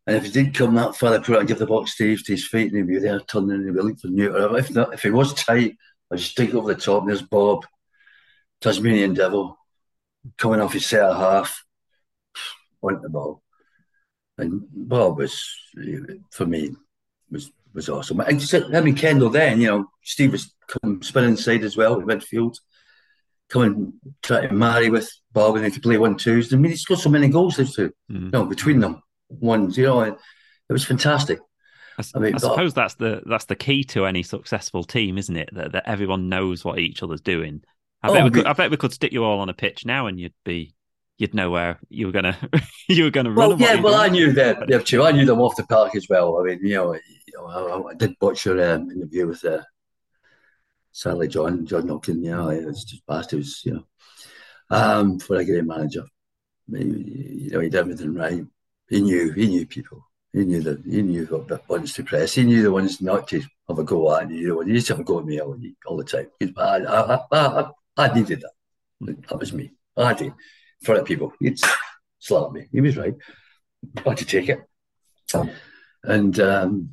Speaker 2: And if he didn't come that far, I'd put it and give the box to Steve to his feet and he'd be there turning and he'd be looking for new. Or if not, if he was tight, I'd just take over the top and there's Bob, Tasmanian Devil, coming off his set of half, went the ball. And Bob was, for me, was was awesome. And having Kendall then, you know, Steve was coming spinning inside as well, midfield, coming trying to marry with Bob and they could play one twos. I mean, he scored so many goals, those two, mm. you know, between them ones. You know, it, was fantastic.
Speaker 1: I, I mean, I suppose that's the that's the key to any successful team, isn't it? That, that everyone knows what each other's doing. I oh, bet we could, I bet we could stick you all on a pitch now, and you'd be you'd know where you were gonna *laughs* you were gonna
Speaker 2: well,
Speaker 1: run.
Speaker 2: Yeah, well, I knew that the two. I knew them off the park as well. I mean, you know, you know I, I, did watch your um, interview with uh, Sally John John Knockin. You know, it was just past. Was you know, um, for a great manager. You know, he did everything right. He knew, he knew people. He knew that he knew what buttons to press. He knew the ones not to have a go at. You know, he used to have a go at me all, all the time. I, I, I, I, needed that. That was me. I had to, in front of people, he'd slap me. He was right. I had to take it. And um,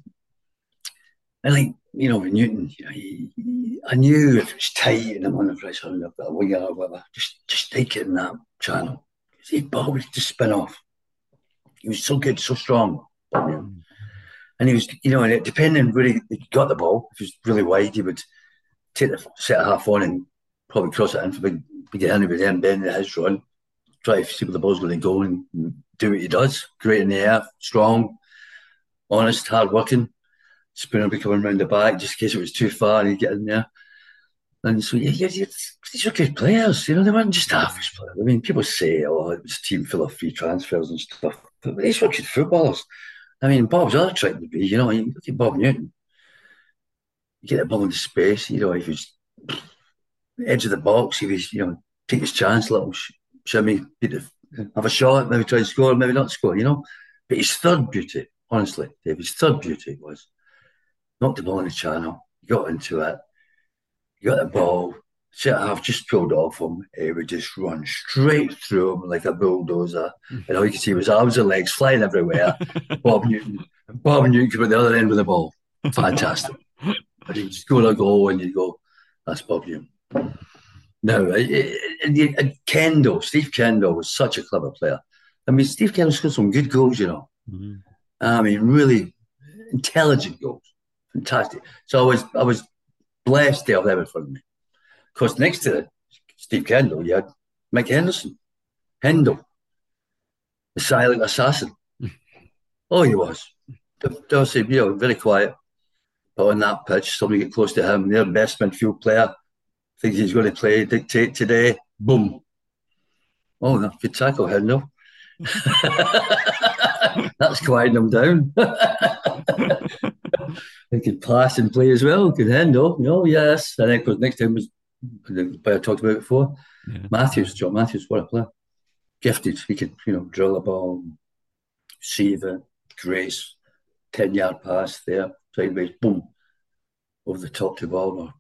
Speaker 2: I like, you know, with Newton, you know, he, he, I knew if it was tight and I'm on the and I've got a winger or whatever, just just take it in that channel. He'd always just spin off. He was so good, so strong. And he was, you know, and depending where he, he got the ball, if he was really wide, he would take the set half on and probably cross it in for big, big but then bend his run, try to see where the ball's going to go and do what he does. Great in the air, strong, honest, hard working. Spooner be coming round the back just in case it was too far and he'd get in there. And so, yeah, yeah, yeah, these are good players. You know, they weren't just average players. I mean, people say, oh, it was a team full of free transfers and stuff. But these were good footballers. I mean, Bob's other trick would be, you know, you look at Bob Newton. You get the ball into space, you know, he was edge of the box, he was, you know, take his chance, little shimmy, have a shot, maybe try and score, maybe not score, you know. But his third beauty, honestly, Dave, his third beauty was knocked the ball in the channel, got into it, got the ball, set half just pulled off him. He would just run straight through him like a bulldozer. And all you could see was arms and legs flying everywhere. *laughs* Bob Newton, Bob Newton at the other end with the ball. Fantastic. but he'd score a goal and you go, that's Bob Newton. No, and Kendall, Steve Kendall was such a clever player. I mean, Steve Kendall scored some good goals, you know. Mm-hmm. I mean, really intelligent goals. Fantastic. So I was I was blessed to have them in front of me. Of course, next to Steve Kendall, you had Mike Henderson, Hendo, the silent assassin. *laughs* Oh, he was. Darcy, you know, very quiet. But on that pitch, somebody get close to him, their best midfield player, thinks he's going to play, dictate today, boom. Oh, no, good tackle, Hendo. *laughs* *laughs* That's quieting him down. He could pass and play as well, could handle. You know, yes. And then, because next time was the player I talked about before, yeah. Matthews, John Matthews, what a player. Gifted. He could, you know, drill a ball, save it, grace, 10 yard pass there, sideways, boom, over the top to ball,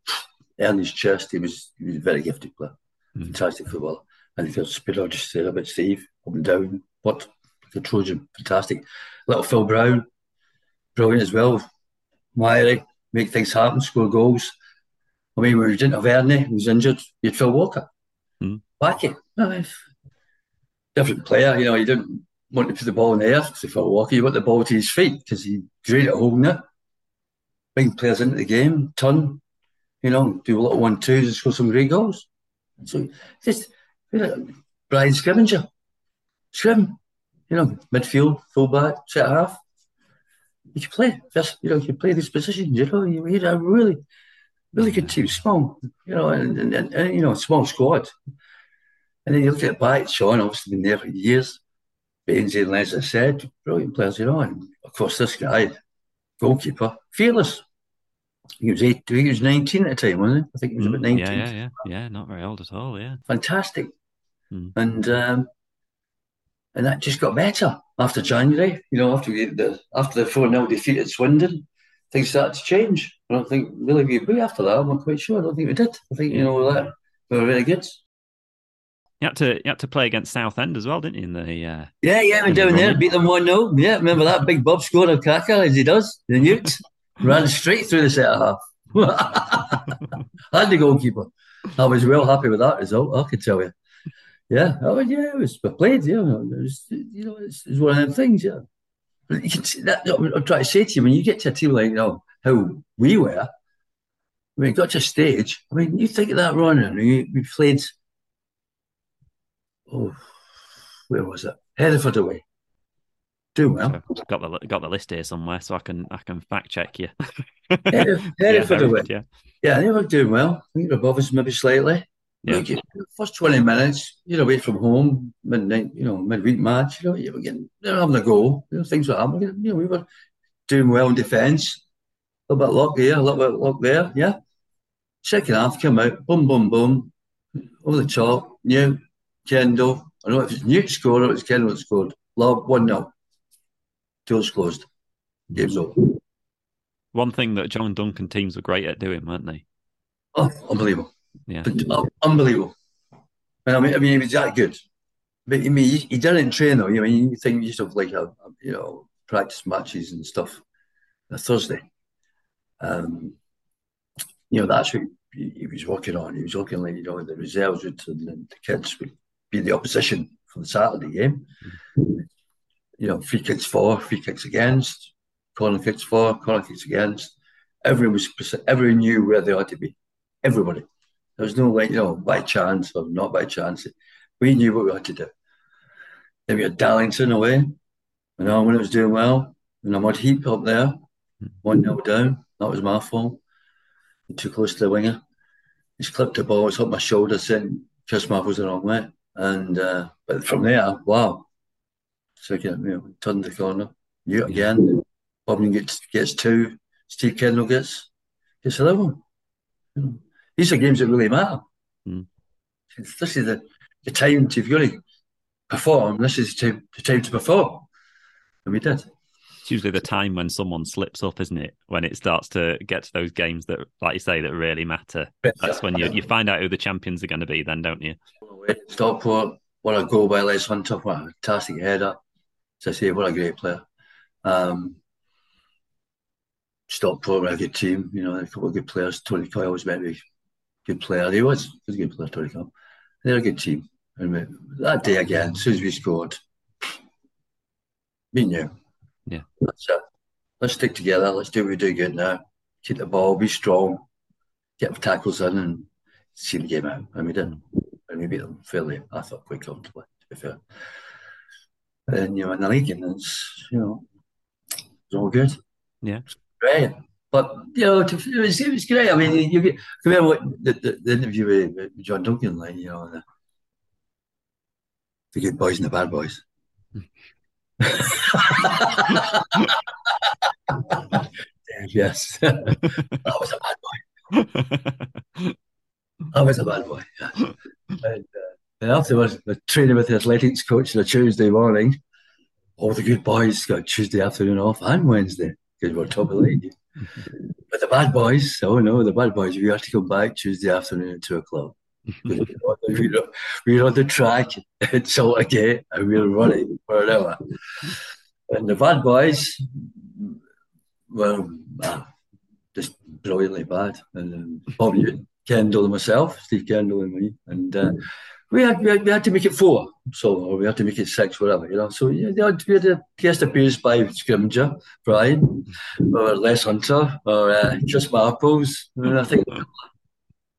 Speaker 2: earn his chest. He was, he was a very gifted player, mm. fantastic footballer. And he was Spidder just said about Steve, up and down. What the Trojan, fantastic. Little Phil Brown, brilliant as well. Wiry, make things happen, score goals. I mean, we didn't have Ernie, he was injured. You had Phil Walker. Mm. Wacky. different player, you know, you didn't want to put the ball in the air because Phil Walker, you want the ball to his feet because he's great at holding it. Bring players into the game, turn, you know, do a little one twos and score some great goals. So just you know, Brian Scrimgeour, Scrim, you know, midfield, fullback, set half. You can play just, you know, you play these positions. You know, you had a really, really good team, small, you know, and, and, and, and you know, small squad. And then you look at back, Sean obviously been there for years. Bainesy and Les, I said, brilliant players, you know. And of course, this guy, goalkeeper, fearless. He was eight, he was 19 at the time, wasn't he? I think he was about 19.
Speaker 1: Yeah, yeah, yeah. Yeah, not very old at all, yeah.
Speaker 2: Fantastic. Mm. And um, and that just got better after January. You know, after the after the four 0 defeat at Swindon, things started to change. I don't think really we agree after that. I'm not quite sure. I don't think we did. I think you know that we were really good.
Speaker 1: You had to you had to play against Southend as well, didn't you? In the uh,
Speaker 2: yeah, yeah, we down there, beat them one 0 Yeah, remember that big Bob scored a cracker as he does the Newt *laughs* ran straight through the centre half. *laughs* *laughs* and the goalkeeper. I was well happy with that result. I can tell you. Yeah, oh yeah, it was played. Yeah, it was, you know, it's, it's one of them things. Yeah, you can see that. I'm trying to say to you, when you get to a team like you know how we were, I mean, got to a stage. I mean, you think of that run, and we, we played oh, where was it? Hereford away. Doing well.
Speaker 1: got the got the list here somewhere, so I can I can fact check you. *laughs*
Speaker 2: Hereford, Hereford away. Yeah, yeah, they were doing well. I think above us maybe slightly. Yeah. Like, first twenty minutes, you're away from home, midnight, you know, midweek match. You know, you were getting, they're having a go. You know, things were happening. You know, we were doing well in defence. A little bit of luck here, a little bit of luck there. Yeah. Second half, came out, boom, boom, boom, over the top. New Kendall. I don't know if it's Newt scored or it's Kendall that scored. Love 1 0. Doors closed. Game's over.
Speaker 1: One thing that John Duncan teams were great at doing, weren't they?
Speaker 2: Oh, unbelievable.
Speaker 1: Yeah.
Speaker 2: But, uh, unbelievable. I mean, I mean, he was that good. But I mean, he, he did it in training, though. You know, you think you used to have like, a, you know, practice matches and stuff on a Thursday. Um, you know, that's what he, he, was working on. He was working like, you know, the reserves would, and the kids would be the opposition for the Saturday game. Mm-hmm. You know, free kicks for, free kicks against, corner kicks for, corner kicks against. Everyone was everyone knew where they ought to be. Everybody. There was no like, you know, by chance or not by chance. We knew what we had to do. Then we had Darlington away. You know, when it was doing well, and I mud heap up there, one nil down. That was my fault. Too close to the winger. He's clipped the ball, it's up my shoulder, saying Chris Mark was the wrong way. And uh, but from there, wow. So again, you know, turned the corner. You again. Bobman gets gets two. Steve Kendall gets gets another one. You know, these are games that really matter. Mm. This is the, the time to, if you're going to perform, this is the time, the time to perform. And we did.
Speaker 1: It's usually the time when someone slips up, isn't it? When it starts to get to those games that, like you say, that really matter. That's when you, you find out who the champions are going to be, then, don't you?
Speaker 2: Stockport, what a goal by Les Hunter, what a fantastic header. As I say, what a great player. Um, Stockport were a good team, you know, a couple of good players. Tony Coyle was maybe good player. He was. He was a good player, Tony Coyle. They're a good team. And that day again, as soon as we scored, we knew.
Speaker 1: Yeah.
Speaker 2: That's it. Let's stick together. Let's do what we do good now. Keep the ball, be strong, get the tackles in, and see the game out. And we did. And we beat them fairly, I thought, quite comfortably, to be fair. And, you know, in the league, and it's, you know, was all good.
Speaker 1: Yeah.
Speaker 2: Great. But you know, it was, it was great. I mean, you get remember what the, the, the interview with John Duncan, like you know, the, the good boys and the bad boys. *laughs* yes, that was a bad boy. I was a bad boy. Yeah. And, uh, and afterwards, the training with the athletics coach on a Tuesday morning. All the good boys got Tuesday afternoon off and Wednesday because we're top of the league. But the bad boys, oh no, the bad boys, we had to come back Tuesday afternoon at two o'clock. we were, we were on the track *laughs* at Saltergate and we were running for an hour. And the bad boys were uh, just brilliantly bad. And um, Bob Newton, Kendall and myself, Steve Kendall and me. And uh, we had, we had, we had to make it four, so or we had to make it six, whatever, you know. So yeah, we had, we had a guest appearance by Scrimgeour, Brian, or Les Hunter, or uh, Chris Marples. I think,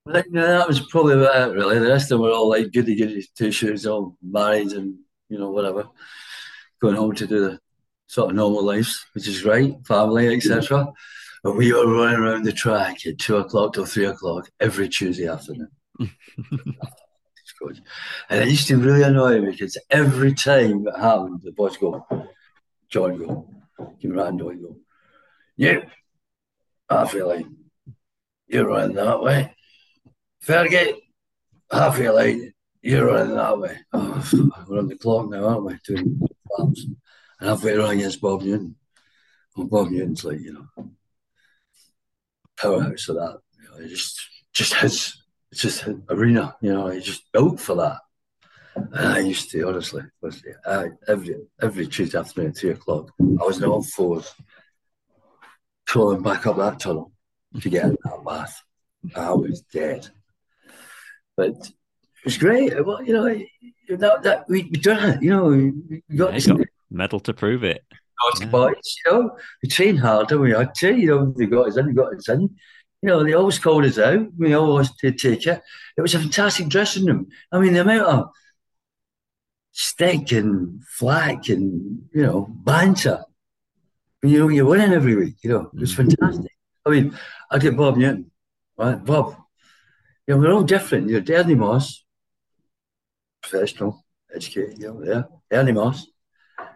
Speaker 2: I think yeah, that was probably about it, really. The rest of them were all like goody goody two shoes, all married and you know whatever, going home to do the sort of normal lives, which is great, family, etc. And we were running around the track at two o'clock till three o'clock every Tuesday afternoon. *laughs* coach. And it used to really annoy me because every time it happened, the boss go, John go, give Randall go, you, half your line, you're running that way. Fergie, half your line, you're running that way. Oh, we're on the clock now, aren't we? Doing laps. And halfway run against Bob Newton. Well, Bob Newton's like, you know, powerhouse of that. You know, just just his it's just an arena, you know, he's just built for that. And I used to, honestly, I, every every Tuesday afternoon at three o'clock, I was all fours, crawling back up that tunnel to get in that bath. I was dead. But it was great. Well, you know, that, that we, we done it. You know, we, got,
Speaker 1: yeah, got medal to prove it.
Speaker 2: Got yeah. boys, you know, we trained harder. We had to, you know, we got us in, we got us in you know, they always called us out. We always did take it. It was a fantastic dressing room. I mean, the amount of stick and flack and, you know, banter. You know, you're winning every week, you know, it was mm. fantastic. I mean, I get Bob Newton, right? Bob, you know, we're all different. You're Ernie Moss, professional, educated, you know, yeah. Ernie Moss,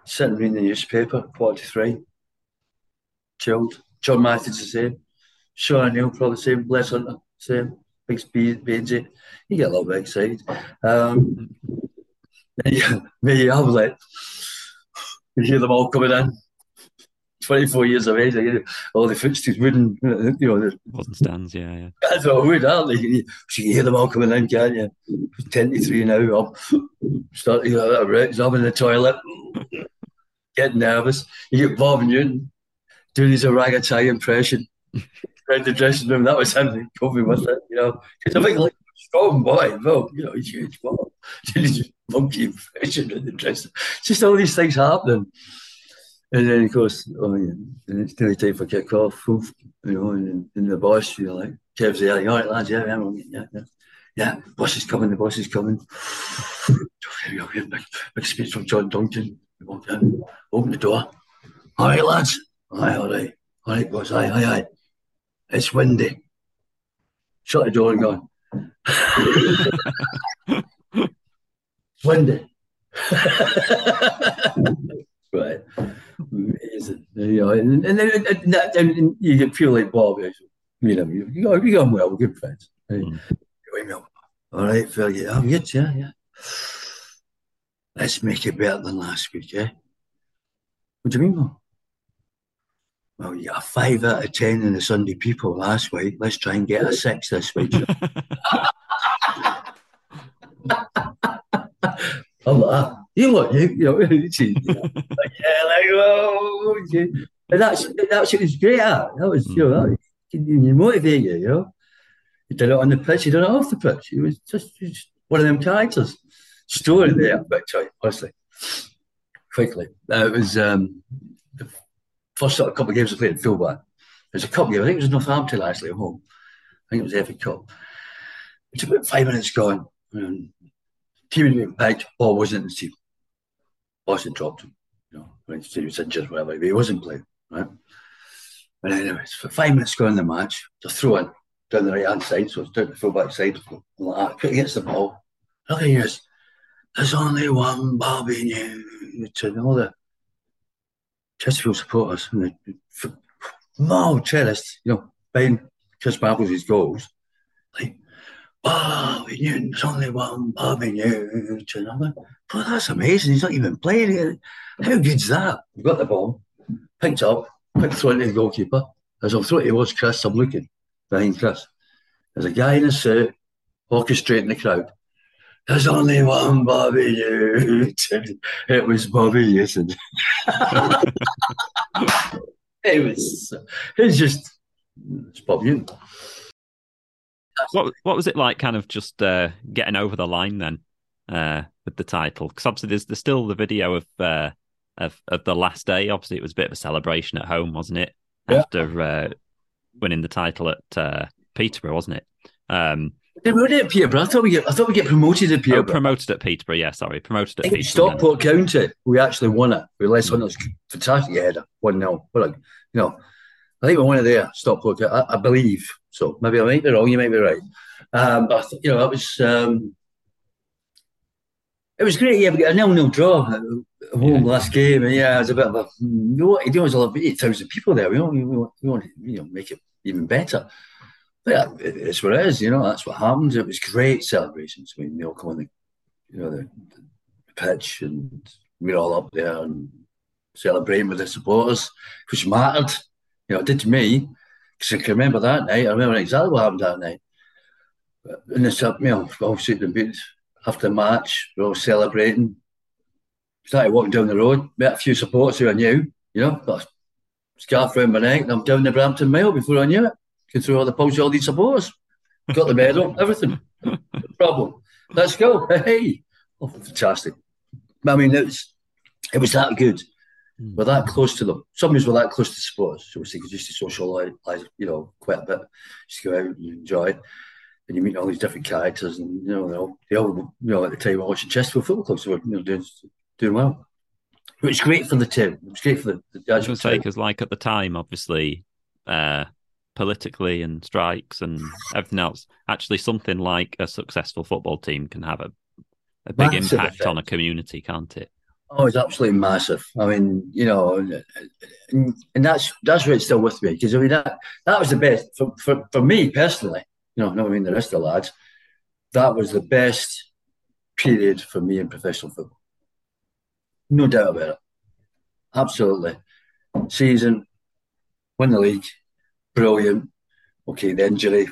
Speaker 2: sitting reading the newspaper, 43, chilled. John Matthews the same. Sean O'Neill, probably the same. Les Hunter, same. Big speed, Benji. You get a little bit excited. Um, me, I was like, you hear them all coming in. 24 years of age, hear all the footsteps, wooden, you know, the
Speaker 1: wooden stands, yeah, yeah.
Speaker 2: That's all wood, aren't they? You, you hear them all coming in, can't you? 23 now, I'm starting to get a bit I'm in the toilet, getting nervous. You get Bob Newton doing his orangutan impression around the dressing room. That was him coming with it, you know. Because I think like strong boy, well, you know, he's huge, well, *laughs* just monkey impression in the dressing. Just all these things happening. And then of course, oh yeah, and it's nearly time for kick off, you know, and, and the boss, you know, like Kev's there, all right, lads, yeah, yeah, yeah, yeah. Yeah, boss is coming, the boss is coming. big, big speech from John Duncan. We walk in, open the door. All right, lads. Aye, all right. All right, boss. Aye, aye, aye. It's windy. Shut the door and go. it's *laughs* windy. *laughs* right. Amazing. You know, and, and then and, that, and you feel like Bob. You know, you, you, you go well, we're good friends. Mm. All right, Phil, yeah, I'm good, yeah, yeah. Let's make it better than last week, yeah? What do you mean, Bob? Well, you got a five out of ten in the Sunday People last week. Let's try and get a six this week. *laughs* I'm like, you look, you, *laughs* you know, like, yeah, like, oh, and that's that's it was great. That, that was, you know, that, you motivate you, you know. You did it on the pitch, you did it off the pitch. It was just, just one of them characters. Story there, but honestly, quickly. Uh, it was um, first sort of couple of games I played in fullback. was a cup game. I think it was Northampton actually at home. I think it was FA Cup. It's about five minutes gone. And team had been picked. Ball wasn't in the team. Boston dropped him. You know, he was injured, whatever. But he wasn't playing. right? And anyways, for five minutes going in the match, just throw in down the right hand side, so it's down the full back side, like that, against the ball. Look at. There's only one Bobby New to all the Chesterfield supporters and the mild cellist, you know, playing Chris Babble's goals. Like, Bobby Newton's only one Bobby Newton. I'm like, oh, that's amazing. He's not even playing. How good's that? We've got the ball, picked up, quick throw into the goalkeeper. As I'm throwing towards Chris, I'm looking behind Chris. There's a guy in a suit orchestrating the crowd. There's only one Bobby Newton. It was Bobby Newton. *laughs* it was. It's just. It's Bob Newton.
Speaker 1: What What was it like? Kind of just uh, getting over the line then uh, with the title? Because obviously there's, there's still the video of uh, of of the last day. Obviously it was a bit of a celebration at home, wasn't it?
Speaker 2: Yeah.
Speaker 1: After uh, winning the title at uh, Peterborough, wasn't it? Um,
Speaker 2: Did we win it at Peterborough? I thought we get. I thought we get promoted at Peterborough.
Speaker 1: oh,
Speaker 2: Peterborough.
Speaker 1: promoted at Peterborough. Yeah, sorry, promoted at
Speaker 2: I think it's
Speaker 1: Peterborough.
Speaker 2: Stockport County. We actually won it. We less on us. Fantastic header. One 0 But like, you know, I think we won it there. Stockport. County, I, I believe so. Maybe I might be wrong. You might be right. Um, but you know, it was. Um, it was great. Yeah, we got a nil-nil draw at home
Speaker 1: Yeah.
Speaker 2: last game, and yeah, it was a bit of a. You know what? There was a lot of eight thousand people there. We want, we want, we want to, you know, make it even better. Yeah, it's what it is. You know, that's what happens. It was great celebrations. I mean, they all come on the, you know, the, the pitch, and we're all up there and celebrating with the supporters, which mattered. You know, it did to me because I can remember that night. I remember exactly what happened that night. And it's up, you know, obviously the beat after the match, we're all celebrating. Started walking down the road, met a few supporters who I knew, you know, got scarf around my neck, and I'm down the Brampton Mile before I knew it. Going through all the pubs, all these supporters. Got the medal, everything. No problem. Let's go. Hey. Oh, fantastic. I mean, it was, it was that good.
Speaker 1: Mm.
Speaker 2: We're that close to them. Some of us were that close to supporters. So we think just to socialise, you know, quite a bit. Just go out and enjoy it. And you meet all these different characters, and you know, they all, they all you know, at the time were watching Chesterfield Football Club, so we're you know, doing, doing well. It was great for the team. It was great for the, the
Speaker 1: I was
Speaker 2: actual
Speaker 1: going to because, like at the time, obviously, uh, politically and strikes and everything else, actually, something like a successful football team can have a a big
Speaker 2: Massive
Speaker 1: impact on a community, can't it?
Speaker 2: Oh, it's absolutely massive. I mean, you know, and, and that's that's where it's still with me because I mean that that was the best for, for, for me personally. You know, not I mean the rest of the lads. That was the best period for me in professional football. No doubt about it. Absolutely. Season, win the league, brilliant. Okay, the injury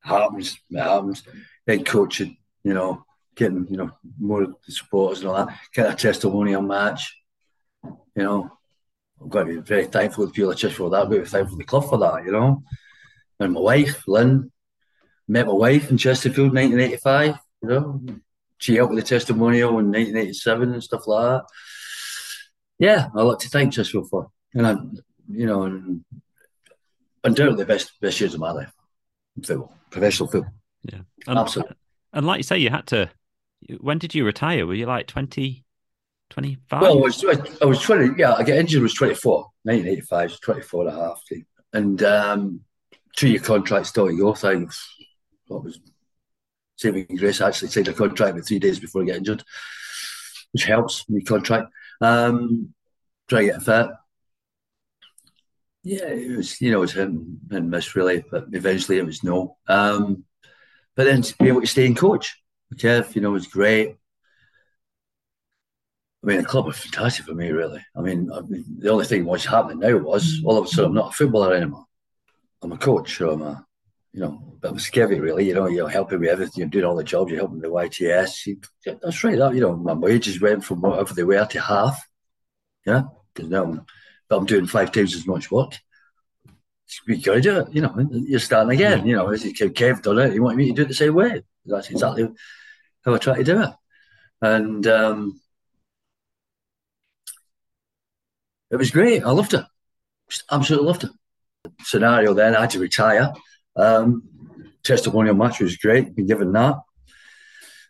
Speaker 2: happens, it happens. Then coaching, you know, getting, you know, more of the supporters and all that, get a testimonial match. You know, I've got to be very thankful to Pure Church for that, but thankful to the club for that, you know. And my wife, Lynn, met my wife in Chesterfield in 1985, you know. She helped with the testimonial in 1987 and stuff like that. Yeah, I like to thank Chesterfield for. And I, you know, and undoubtedly the best best years of my life. Football, professional football.
Speaker 1: Yeah, and,
Speaker 2: Absolutely.
Speaker 1: And like you say, you had to. When did you retire? Were you like 20, 25?
Speaker 2: Well, I was, I was 20, yeah, I got injured I was 24, 1985, so 24 and a half. And um, two year contract still to go. So I what was saving grace. I actually signed a contract with three days before I get injured, which helps me contract. Um, try to get fit. Yeah, it was, you know, it was him and miss really, but eventually it was no. Um, but then to be able to stay in coach, Kev, you know, was great. I mean, the club was fantastic for me, really. I mean, I mean, the only thing what's happening now was all of a sudden I'm not a footballer anymore. I'm a coach, so I'm a, you know, a skivvy, really. You know, you're helping with everything, you're doing all the jobs, you're helping the YTS. That's right. That, you know, my wages went from whatever they were to half. Yeah, because now I'm, but I'm doing five times as much work. Got to do it. You know, you're starting again. You know, as Kev done it, he wanted me to do it the same way. That's exactly how I try to do it. And um, it was great. I loved it. Just absolutely loved it. Scenario then, I had to retire. Um, testimonial match was great. Been given that.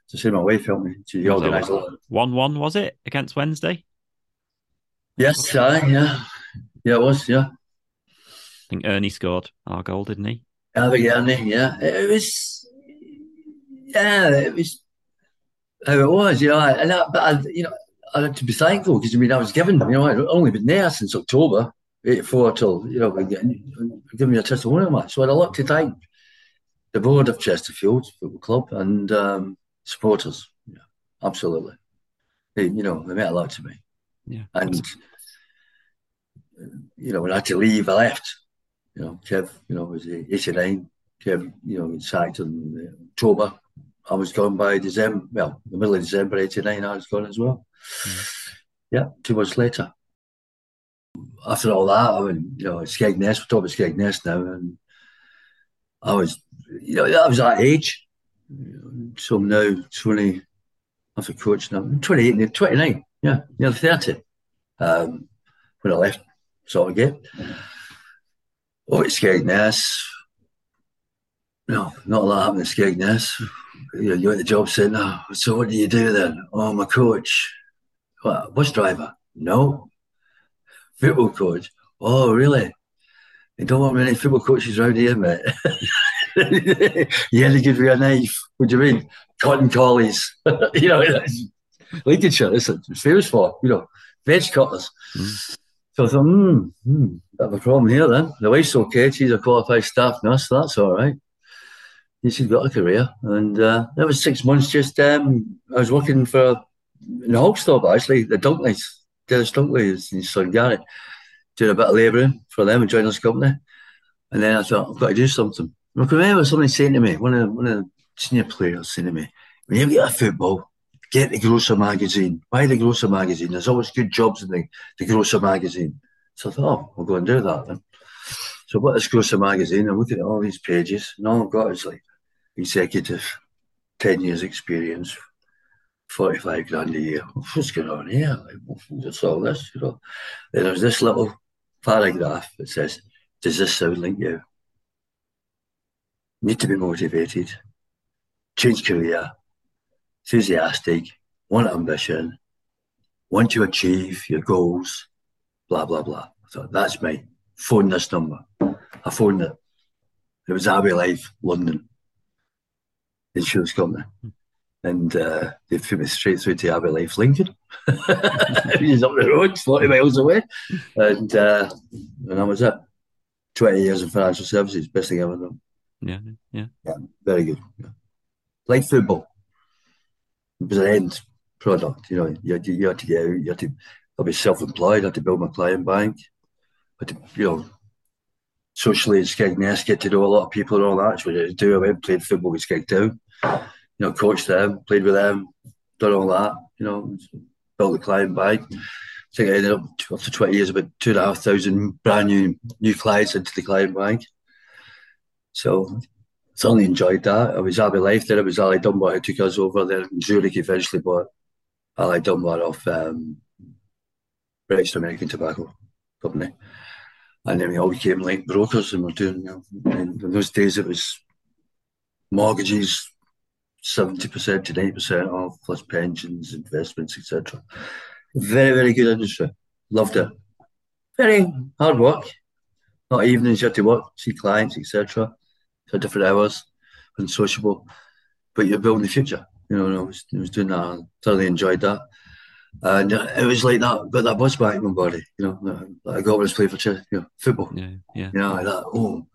Speaker 2: To see my wife help me to organise a lot.
Speaker 1: One one was it against Wednesday?
Speaker 2: Yes, I, yeah. Yeah, it was. Yeah.
Speaker 1: I think Ernie scored our goal, didn't he?
Speaker 2: I think Ernie. Yeah, it was. Yeah, it was how it was. You know, and I, but I, you know, I had to be thankful because I mean I was given. You know, I'd only been there since October '84 till you know giving me a testimonial match. So I had a lot to thank the board of Chesterfield Football Club and um, supporters. Yeah, absolutely. They, you know, they meant a lot to me.
Speaker 1: Yeah.
Speaker 2: And you know, when I had to leave, I left. You know, Kev, you know, was 89. Kev, you know, in sacked in October. I was gone by December, well, the middle of December 89, I was gone as well. Mm. Yeah, two months later. After all that, I went, you know, Skegness, we're talking about Skegness now, and I was, you know, I was that age. So I'm now 20, I'm a coach now, I'm 28, 29, yeah, nearly 30. Um, when I left Saltergate. Oh, it's Skegness. No, not a lot happened in Skegness. You're at the job centre. So what do you do then? Oh, I'm a coach. What, bus driver? No. Football coach? Oh, really? You don't want many football coaches around here, mate. *laughs* you to give me a knife. What do you mean? Cotton collies. *laughs* you know, Lincolnshire, what it's famous for, you know, veg cutters. Mm. So I thought, hmm, hmm, bit of a problem here then. The wife's okay. She's a qualified staff nurse. So that's all right. She's got a career. And uh, that was six months just, um, I was working for, in Hogsthorpe actually, the Dunkleys. Dennis Dunkley is his son Gary. Doing a bit of labouring for them and joining this company. And then I thought, I've got to do something. I remember somebody saying to me, one of, one of the senior players saying to me, when you get a football, get the Grocer magazine. Buy the Grocer magazine. There's always good jobs in the, the Grocer magazine. So I thought, oh, we'll go and do that then. So I bought this Grocer magazine. I'm looking at all these pages, and all I've got is like executive, 10 years experience, 45 grand a year. What's going on here? Like, what's all this? You know, then there's this little paragraph that says, Does this sound like you? Need to be motivated, change career, enthusiastic, want ambition, want to achieve your goals, blah, blah, blah. So that's me. Phone this number. I phoned it. It was Abbey Life, London, insurance company. And uh, they put me straight through to Abbey Life, Lincoln. *laughs* He's up the road, 40 miles away. And uh, and that was it. 20 years in financial services, best thing ever done.
Speaker 1: Yeah, yeah.
Speaker 2: Yeah, very good. Yeah. Like football was an end product. You know, you you had to get out, you had to I'll be self-employed, I had to build my client bank. I had to, you know, socially in Skegness, get to know a lot of people and all that. What I do. I went played football with Skegtown, you know, coached them, played with them, done all that, you know, built the client bank. I think I ended up after 20 years about two and a half thousand brand new new clients into the client bank. So certainly enjoyed that. I was Abbey Life there. It was Allied Dunbar who took us over there. Zurich eventually bought Allied Dunbar off um, British American Tobacco Company. And then we all became like brokers and we're doing, you know, in those days it was mortgages 70% to 90% off, plus pensions, investments, etc. Very, very good industry. Loved it. Very hard work. Not evenings, you had to work, see clients, etc for different hours and sociable. But you're building the future. You know, I was, I was doing that. I thoroughly enjoyed that. And it was like that, got that buzz back in my body, you know. I got when I was playing for you know, football.
Speaker 1: Yeah, yeah.
Speaker 2: You know, like that, oh,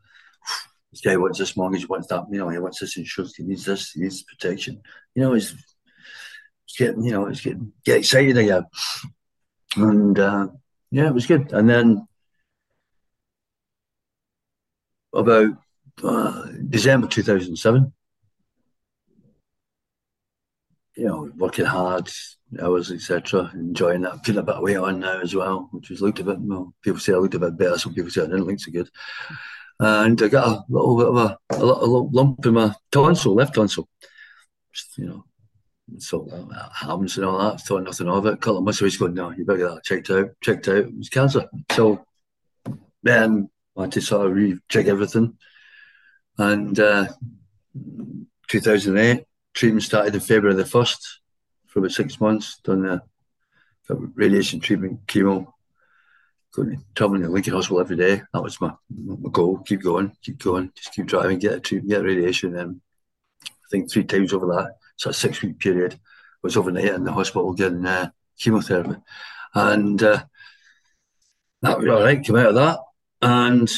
Speaker 2: this guy wants this mortgage, he wants that, you know, he wants this insurance, he needs this, he needs protection. You know, it's, it's getting, you know, it's getting get excited again. And uh, yeah, it was good. And then about uh, December 2007. You know, working hard, hours, etc. Enjoying that, putting a bit of weight on now as well, which was looked a bit. Well, people say I looked a bit better. Some people say I didn't look so good. And I got a little bit of a, a, little lump in my tonsil, left tonsil. Just, you know, so uh, happens and all that. Thought nothing of it. Of months ago, going, no, you better get that checked out. Checked out. It was cancer. So then I had to sort of recheck everything. And uh, 2008, treatment started in February the 1st for about six months. Done the radiation treatment, chemo, going traveling to Lincoln Hospital every day. That was my, my goal. Keep going, keep going, just keep driving, get a treatment, get radiation. And I think three times over that, so a six week period, was overnight in the hospital getting uh, chemotherapy. And uh, that was all right, came out of that. And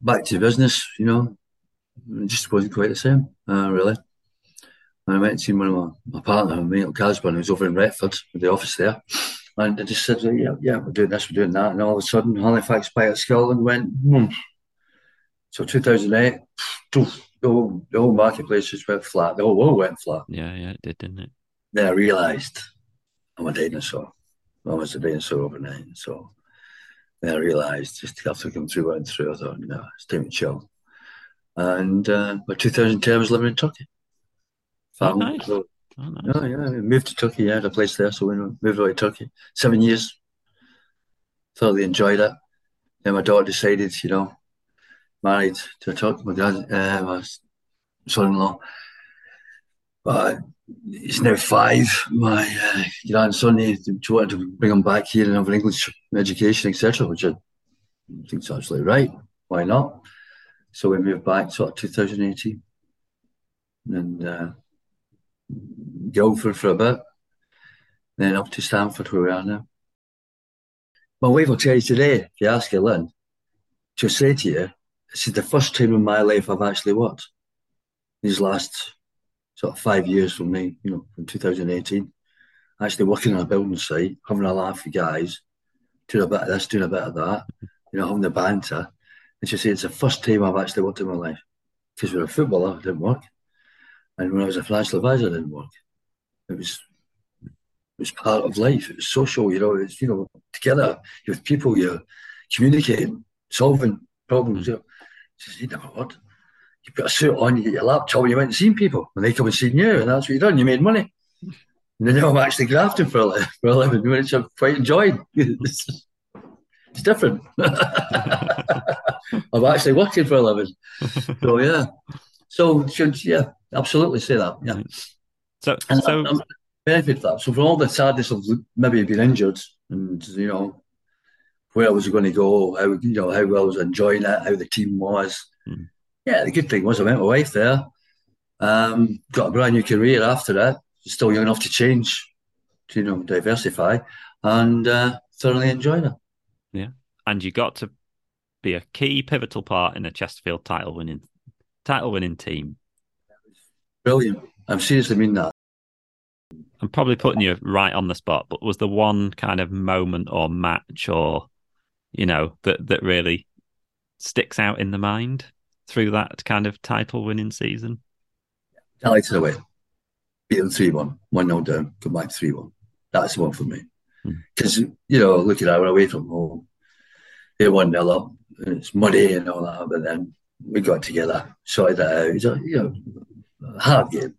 Speaker 2: back to business, you know, it just wasn't quite the same, uh, really. And I went and seen one of my, my partner, Neil Casburn, who's over in Retford, with the office there. And I just said, yeah, yeah, we're doing this, we're doing that. And all of a sudden, Halifax Bank of Scotland went, hmm. So 2008, the whole, the whole marketplace just went flat. The whole world went flat.
Speaker 1: Yeah, yeah, it did, didn't it?
Speaker 2: Then I realised I'm a dinosaur. I was a dinosaur overnight. So then I realised just after come through went through, I thought, no, it's to chill. And uh, by 2010, I was living in Turkey.
Speaker 1: Oh, nice.
Speaker 2: So, oh, nice. Oh, yeah, we moved to Turkey. Yeah, had a place there, so we moved away to Turkey. Seven years. Thoroughly enjoyed it. Then my daughter decided, you know, married to a Turk, my dad, uh, my son-in-law. But he's now five. My uh, grandson, he wanted to bring him back here and have an English education, etc., which I think is absolutely right. Why not? So we moved back to 2018 and uh, Guildford for a bit, then up to Stamford where we are now. My wife will tell you today, if you ask her, Lynn, she'll say to you, this is the first time in my life I've actually worked. These last sort of five years from me, you know, from 2018, actually working on a building site, having a laugh with guys, doing a bit of this, doing a bit of that, you know, having the banter. And she said, it's the first time I've actually worked in my life. Because when a footballer, it didn't work. And when I was a financial advisor, it didn't work. It was it was part of life. It was social, you know, it's you know, together with people, you're communicating, solving problems. You know. She said, you never what? You put a suit on, you get your laptop, and you went and seen people. And they come and see you, and that's what you done. You made money. And now I'm actually grafting for a, living, for a living, which I've quite enjoyed. it's, *laughs* it's different. *laughs* I'm actually working for a living. So yeah. So should yeah, absolutely say that. Yeah.
Speaker 1: So and so I'm,
Speaker 2: benefit that. So for all the sadness of maybe being injured and you know where I was going to go, how you know how well I was enjoying it, how the team was. Mm. Yeah, the good thing was I met my wife there. Um, got a brand new career after that. Still young enough to change, to you know diversify, and uh, thoroughly enjoyed it.
Speaker 1: Yeah, and you got to be a key pivotal part in a Chesterfield title winning title winning team.
Speaker 2: Brilliant. I'm seriously mean that.
Speaker 1: I'm probably putting you right on the spot, but was the one kind of moment or match or you know that that really sticks out in the mind through that kind of title winning season?
Speaker 2: Darlington away, beat them three one, one 0 down, come back three one. That's the one for me because hmm. you know look at that, we're away from home, they one 0 up, and it's muddy and all that, but then we got together, sorted that out. It's a you know hard game,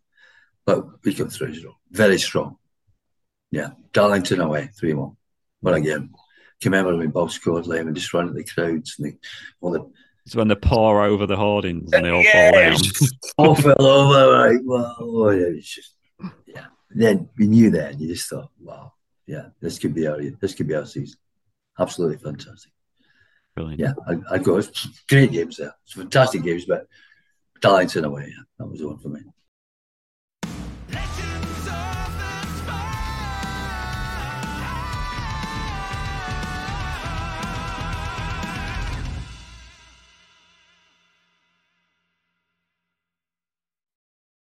Speaker 2: but we come through strong, very strong. Yeah, Darlington away, three one. What a game! Can remember when Bob scored late and just run at the crowds and the, all the.
Speaker 1: It's when they pour over the hoardings and they all yeah, fall down. *laughs*
Speaker 2: all fell over. Like, well, oh, it's just yeah. Then we knew then. You just thought, wow, yeah, this could be our this could be our season. Absolutely fantastic.
Speaker 1: Brilliant.
Speaker 2: Yeah, I, I go. Great games there. It's fantastic games, but Darlington away. Yeah, that was the one for me.